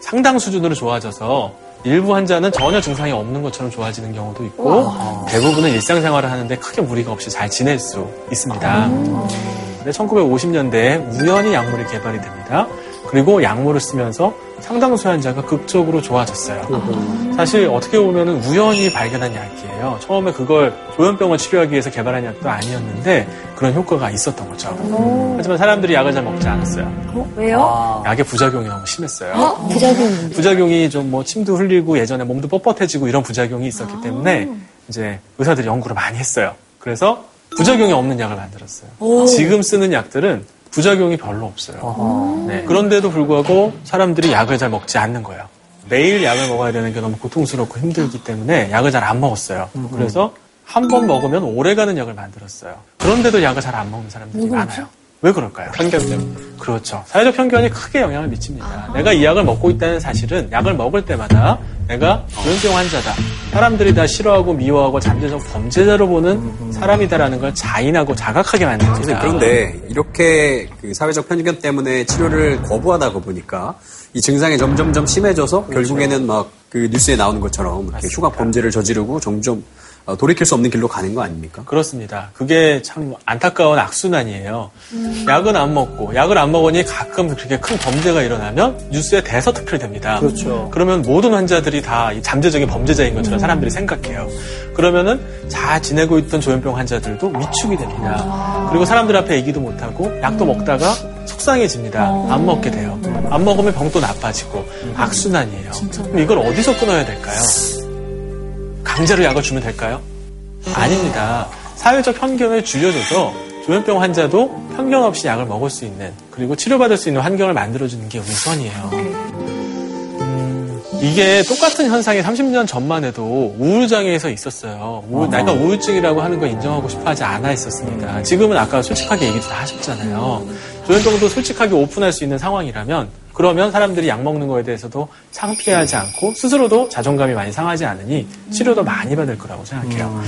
상당 수준으로 좋아져서 일부 환자는 전혀 증상이 없는 것처럼 좋아지는 경우도 있고 대부분은 일상생활을 하는데 크게 무리가 없이 잘 지낼 수 있습니다. 근데 1950년대에 우연히 약물이 개발이 됩니다. 그리고 약물을 쓰면서 상당수 환자가 극적으로 좋아졌어요. 사실 어떻게 보면 우연히 발견한 약이에요. 처음에 그걸 조현병을 치료하기 위해서 개발한 약도 아니었는데 그런 효과가 있었던 거죠. 하지만 사람들이 약을 잘 먹지 않았어요. 왜요? 약의 부작용이 너무 심했어요. 어? 부작용이 부작용이 좀 뭐 침도 흘리고 예전에 몸도 뻣뻣해지고 이런 부작용이 있었기 때문에 이제 의사들이 연구를 많이 했어요. 그래서 부작용이 없는 약을 만들었어요. 지금 쓰는 약들은 부작용이 별로 없어요. 네. 그런데도 불구하고 사람들이 약을 잘 먹지 않는 거예요. 매일 약을 먹어야 되는 게 너무 고통스럽고 힘들기 때문에 약을 잘 안 먹었어요. 그래서 한 번 먹으면 오래가는 약을 만들었어요. 그런데도 약을 잘 안 먹는 사람들이 많아요. 왜 그럴까요? 편견 때문에. 그렇죠. 사회적 편견이 크게 영향을 미칩니다. 내가 이 약을 먹고 있다는 사실은 약을 먹을 때마다 내가 조현병 환자다. 사람들이 다 싫어하고 미워하고 잠재적 범죄자로 보는 사람이다라는 걸 자인하고 자각하게 만듭니다. 선생님, 그런데 이렇게 그 사회적 편견 때문에 치료를 거부하다가 보니까 이 증상이 점점점 심해져서 결국에는 막 그 뉴스에 나오는 것처럼 이렇게 흉악 범죄를 저지르고 점점 어, 돌이킬 수 없는 길로 가는 거 아닙니까? 그렇습니다. 그게 참 안타까운 악순환이에요. 약은 안 먹고 약을 안 먹으니 가끔 그렇게 큰 범죄가 일어나면 뉴스에 대서특필됩니다. 그렇죠. 그러면 모든 환자들이 다이 잠재적인 범죄자인 것처럼 사람들이 생각해요. 그러면은 잘 지내고 있던 조현병 환자들도 위축이 됩니다. 그리고 사람들 앞에 얘기도 못하고 약도 먹다가 속상해집니다. 안 먹게 돼요. 안 먹으면 병도 나빠지고 악순환이에요. 그럼 이걸 어디서 끊어야 될까요? 강제로 약을 주면 될까요? 아닙니다. 사회적 편견을 줄여줘서 조현병 환자도 편견 없이 약을 먹을 수 있는 그리고 치료받을 수 있는 환경을 만들어주는 게 우선이에요. 음, 이게 똑같은 현상이 30년 전만 해도 우울장애에서 있었어요. 우울, 내가 우울증이라고 하는 걸 인정하고 싶어 하지 않아 있었습니다. 지금은 아까 솔직하게 얘기도 다 하셨잖아요. 조현병도 솔직하게 오픈할 수 있는 상황이라면 그러면 사람들이 약 먹는 거에 대해서도 창피하지 않고 스스로도 자존감이 많이 상하지 않으니 치료도 많이 받을 거라고 생각해요.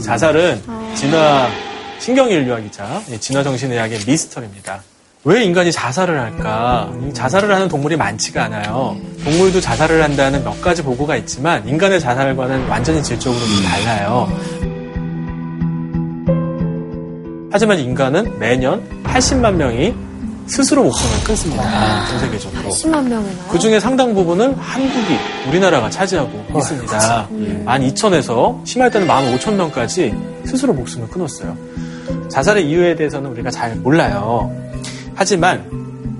자살은 진화 신경인류학이자 진화정신의학의 미스터리입니다. 왜 인간이 자살을 할까? 자살을 하는 동물이 많지가 않아요. 동물도 자살을 한다는 몇 가지 보고가 있지만 인간의 자살과는 완전히 질적으로 좀 달라요. 하지만 인간은 매년 80만 명이 스스로 목숨을 끊습니다. 전 세계적으로. 10만 명이나. 그 중에 상당 부분은 한국이, 우리나라가 차지하고 있습니다. 12,000에서 심할 때는 15,000명까지 스스로 목숨을 끊었어요. 자살의 이유에 대해서는 우리가 잘 몰라요. 하지만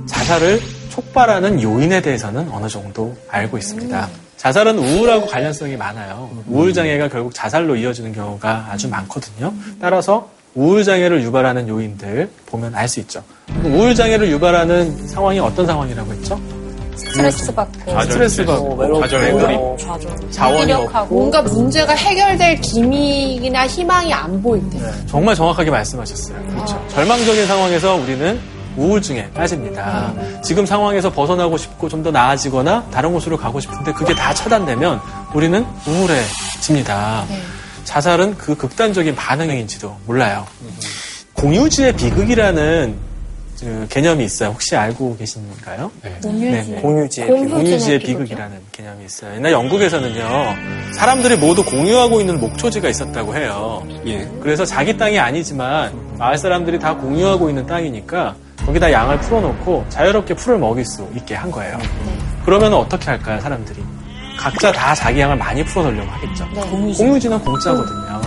자살을 촉발하는 요인에 대해서는 어느 정도 알고 있습니다. 자살은 우울하고 관련성이 많아요. 우울장애가 결국 자살로 이어지는 경우가 아주 많거든요. 따라서 우울장애를 유발하는 요인들 보면 알 수 있죠. 우울장애를 유발하는 상황이 어떤 상황이라고 했죠? 스트레스 받고. 스트레스 받고, 외롭고, 좌절, 외로워, 좌절. 자원이 없고. 뭔가 문제가 해결될 기미나 희망이 안 보일 때. 정말 정확하게 말씀하셨어요. 그렇죠. 절망적인 상황에서 우리는 우울증에 빠집니다. 지금 상황에서 벗어나고 싶고 좀 더 나아지거나 다른 곳으로 가고 싶은데 그게 다 차단되면 우리는 우울해집니다. 자살은 그 극단적인 반응인지도 몰라요. 공유지의 비극이라는 그 개념이 있어요. 혹시 알고 계신가요? 네. 공유지의 공유- 공유지의? 비극이라는 개념이 있어요. 옛날 영국에서는요, 사람들이 모두 공유하고 있는 목초지가 있었다고 해요. 예. 그래서 자기 땅이 아니지만 마을 사람들이 다 공유하고 있는 땅이니까 거기다 양을 풀어놓고 자유롭게 풀을 먹일 수 있게 한 거예요. 그러면 어떻게 할까요, 사람들이? 각자 다 자기 양을 많이 풀어놓으려고 하겠죠. 공유지 는 공짜거든요.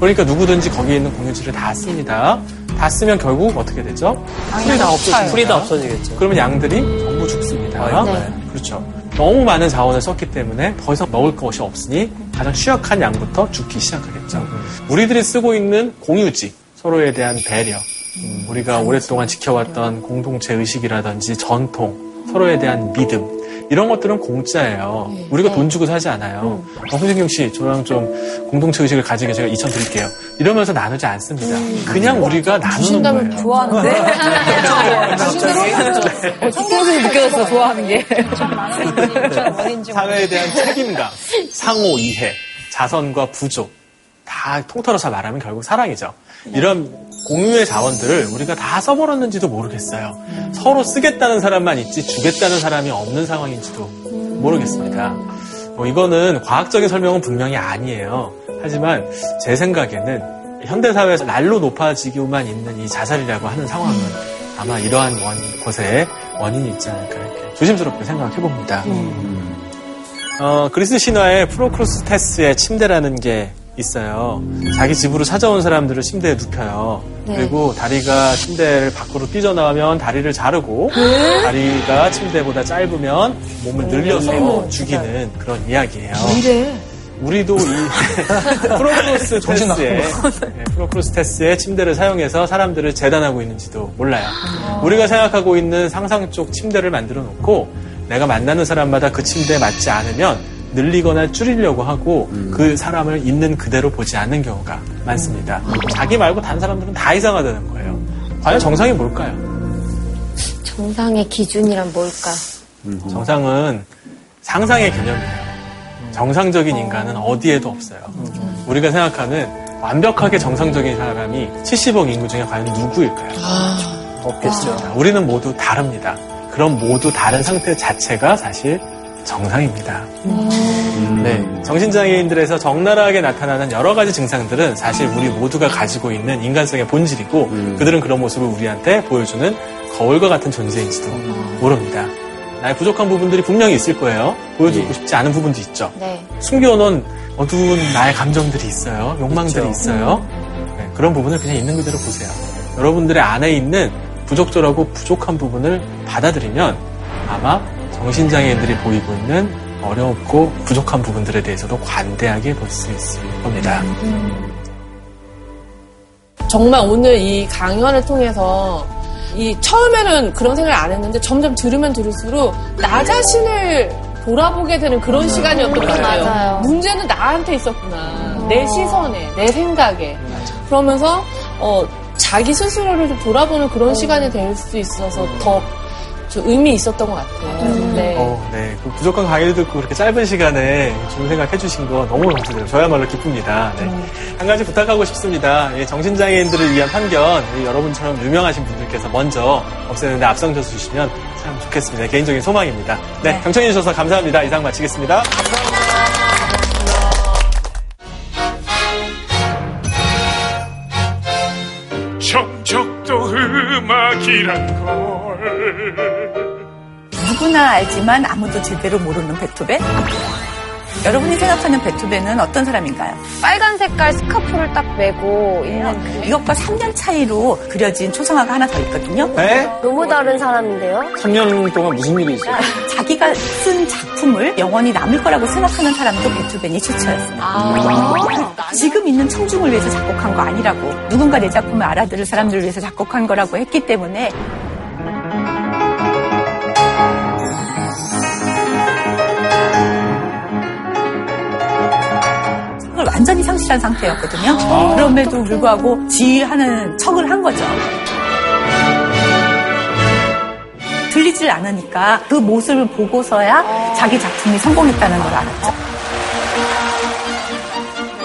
그러니까 누구든지 거기에 있는 공유지를 다 씁니다. 다 쓰면 결국 어떻게 되죠? 풀이 다 없어집니다. 풀이 다 없어지겠죠. 그러면 양들이 전부 죽습니다. 아, 네. 그렇죠. 너무 많은 자원을 썼기 때문에 더 이상 먹을 것이 없으니 가장 취약한 양부터 죽기 시작하겠죠. 우리들이 쓰고 있는 공유지, 서로에 대한 배려, 음, 우리가 오랫동안 지켜왔던 공동체 의식이라든지 전통, 서로에 대한 믿음, 이런 것들은 공짜예요. 우리가 돈 주고 사지 않아요. 어, 홍진경 씨, 저랑 좀 공동체 의식을 가지게 제가 2천 드릴게요. 이러면서 나누지 않습니다. 그냥 우리가 나누는 거예요. 좋아하는데? (laughs) 네. 성경에서 느껴졌어, 좋아하는 게. 사회에 대한 책임감, 상호 이해, 자선과 부족 다 통틀어서 말하면 결국 사랑이죠. 이런 공유의 자원들을 우리가 다 써버렸는지도 모르겠어요. 서로 쓰겠다는 사람만 있지 주겠다는 사람이 없는 상황인지도 모르겠습니다. 뭐 이거는 과학적인 설명은 분명히 아니에요. 하지만 제 생각에는 현대사회에서 날로 높아지기만 있는 이 자살이라고 하는 상황은 아마 이러한 원, 것에 원인이 있지 않을까 이렇게 조심스럽게 생각해 봅니다. 어, 그리스 신화에 프로크루스테스의 침대라는 게 있어요. 자기 집으로 찾아온 사람들을 침대에 눕혀요. 네. 그리고 다리가 침대를 밖으로 뛰어나오면 다리를 자르고 다리가 침대보다 짧으면 몸을 늘려서 죽이는 그런 이야기예요. 이래. 우리도 이 (laughs) 프로크루스테스의 네, 프로크루스테스의 침대를 사용해서 사람들을 재단하고 있는지도 몰라요. 우리가 생각하고 있는 상상 속 침대를 만들어 놓고 내가 만나는 사람마다 그 침대에 맞지 않으면 늘리거나 줄이려고 하고 그 사람을 있는 그대로 보지 않는 경우가 많습니다. 자기 말고 다른 사람들은 다 이상하다는 거예요. 과연 정상이 뭘까요? 정상의 기준이란 뭘까? 정상은 상상의 개념이에요. 정상적인 인간은 어디에도 없어요. 우리가 생각하는 완벽하게 정상적인 사람이 70억 인구 중에 과연 누구일까요? 없겠죠. 우리는 모두 다릅니다. 그럼 모두 다른 상태 자체가 사실 정상입니다. 네, 정신장애인들에서 적나라하게 나타나는 여러 가지 증상들은 사실 우리 모두가 가지고 있는 인간성의 본질이고 그들은 그런 모습을 우리한테 보여주는 거울과 같은 존재인지도 모릅니다. 나의 부족한 부분들이 분명히 있을 거예요. 보여주고 싶지 않은 부분도 있죠. 네. 숨겨놓은 어두운 나의 감정들이 있어요. 욕망들이 있어요. 네, 그런 부분을 그냥 있는 그대로 보세요. 여러분들의 안에 있는 부적절하고 부족한 부분을 받아들이면 아마 정신장애인들이 보이고 있는 어렵고 부족한 부분들에 대해서도 관대하게 볼 수 있을 겁니다. 정말 오늘 이 강연을 통해서 이 처음에는 그런 생각을 안 했는데 점점 들으면 들을수록 나 자신을 돌아보게 되는 그런 시간이었던 것 같아요. 맞아요. 문제는 나한테 있었구나. 내 시선에, 내 생각에. 그러면서 어, 자기 스스로를 좀 돌아보는 그런 시간이 될 수 있어서 더 좀 의미 있었던 것 같아요. 네. 어, 네. 그 부족한 강의를 듣고 그렇게 짧은 시간에 좋은 생각 해주신 거 너무 감사드려요. 저야말로 기쁩니다. 네. 한 가지 부탁하고 싶습니다. 예, 정신장애인들을 위한 편견, 예, 여러분처럼 유명하신 분들께서 먼저 없애는데 앞장서 주시면 참 좋겠습니다. 개인적인 소망입니다. 네. 경청해주셔서 감사합니다. 이상 마치겠습니다. 정적도 음악이란 걸 누구나 알지만 아무도 제대로 모르는 베토벤? 여러분이 생각하는 베토벤은 어떤 사람인가요? 빨간 색깔 스카프를 딱 메고 있는 그 이것과 3년 차이로 그려진 초상화가 하나 더 있거든요. 네? 너무 다른 사람인데요? 3년 동안 무슨 일이 있어요? 자기가 쓴 작품을 영원히 남을 거라고 생각하는 사람도 베토벤이 최초였어요. 지금 있는 청중을 위해서 작곡한 거 아니라고 누군가 내 작품을 알아들을 사람들을 위해서 작곡한 거라고 했기 때문에 완전히 상실한 상태였거든요. 그럼에도 불구하고 지휘하는 척을 한 거죠. 들리질 않으니까 그 모습을 보고서야 자기 작품이 성공했다는 걸 알았죠.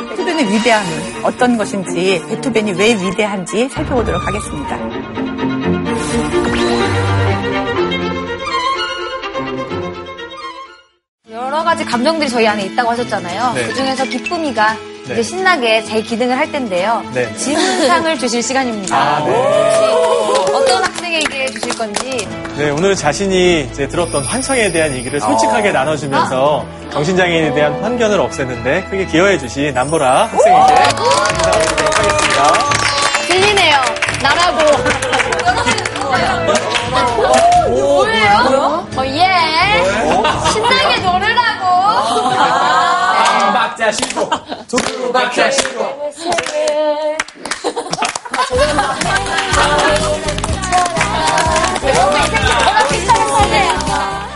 베토벤의 위대함은 어떤 것인지, 베토벤이 왜 위대한지 살펴보도록 하겠습니다. 가지 감정들이 저희 안에 있다고 하셨잖아요. 네. 그 중에서 기쁨이가 네. 이제 신나게 제 기능을 할 텐데요. 네. 질문상을 (laughs) 주실 시간입니다. 아, 네. 어떤 학생에게 주실 건지 네, 오늘 자신이 이제 들었던 환청에 대한 얘기를 솔직하게 나눠주면서 정신장애인에 대한 편견을 없애는데 크게 기여해 주신 남보라 학생에게 인사를 드리도록 하겠습니다. 들리네요. 나라고. (laughs) 뭐예요? 어, 예. 신나게 놀으라고. 박자 쉬고, (laughs) 두 박자 쉬고. 아,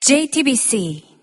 JTBC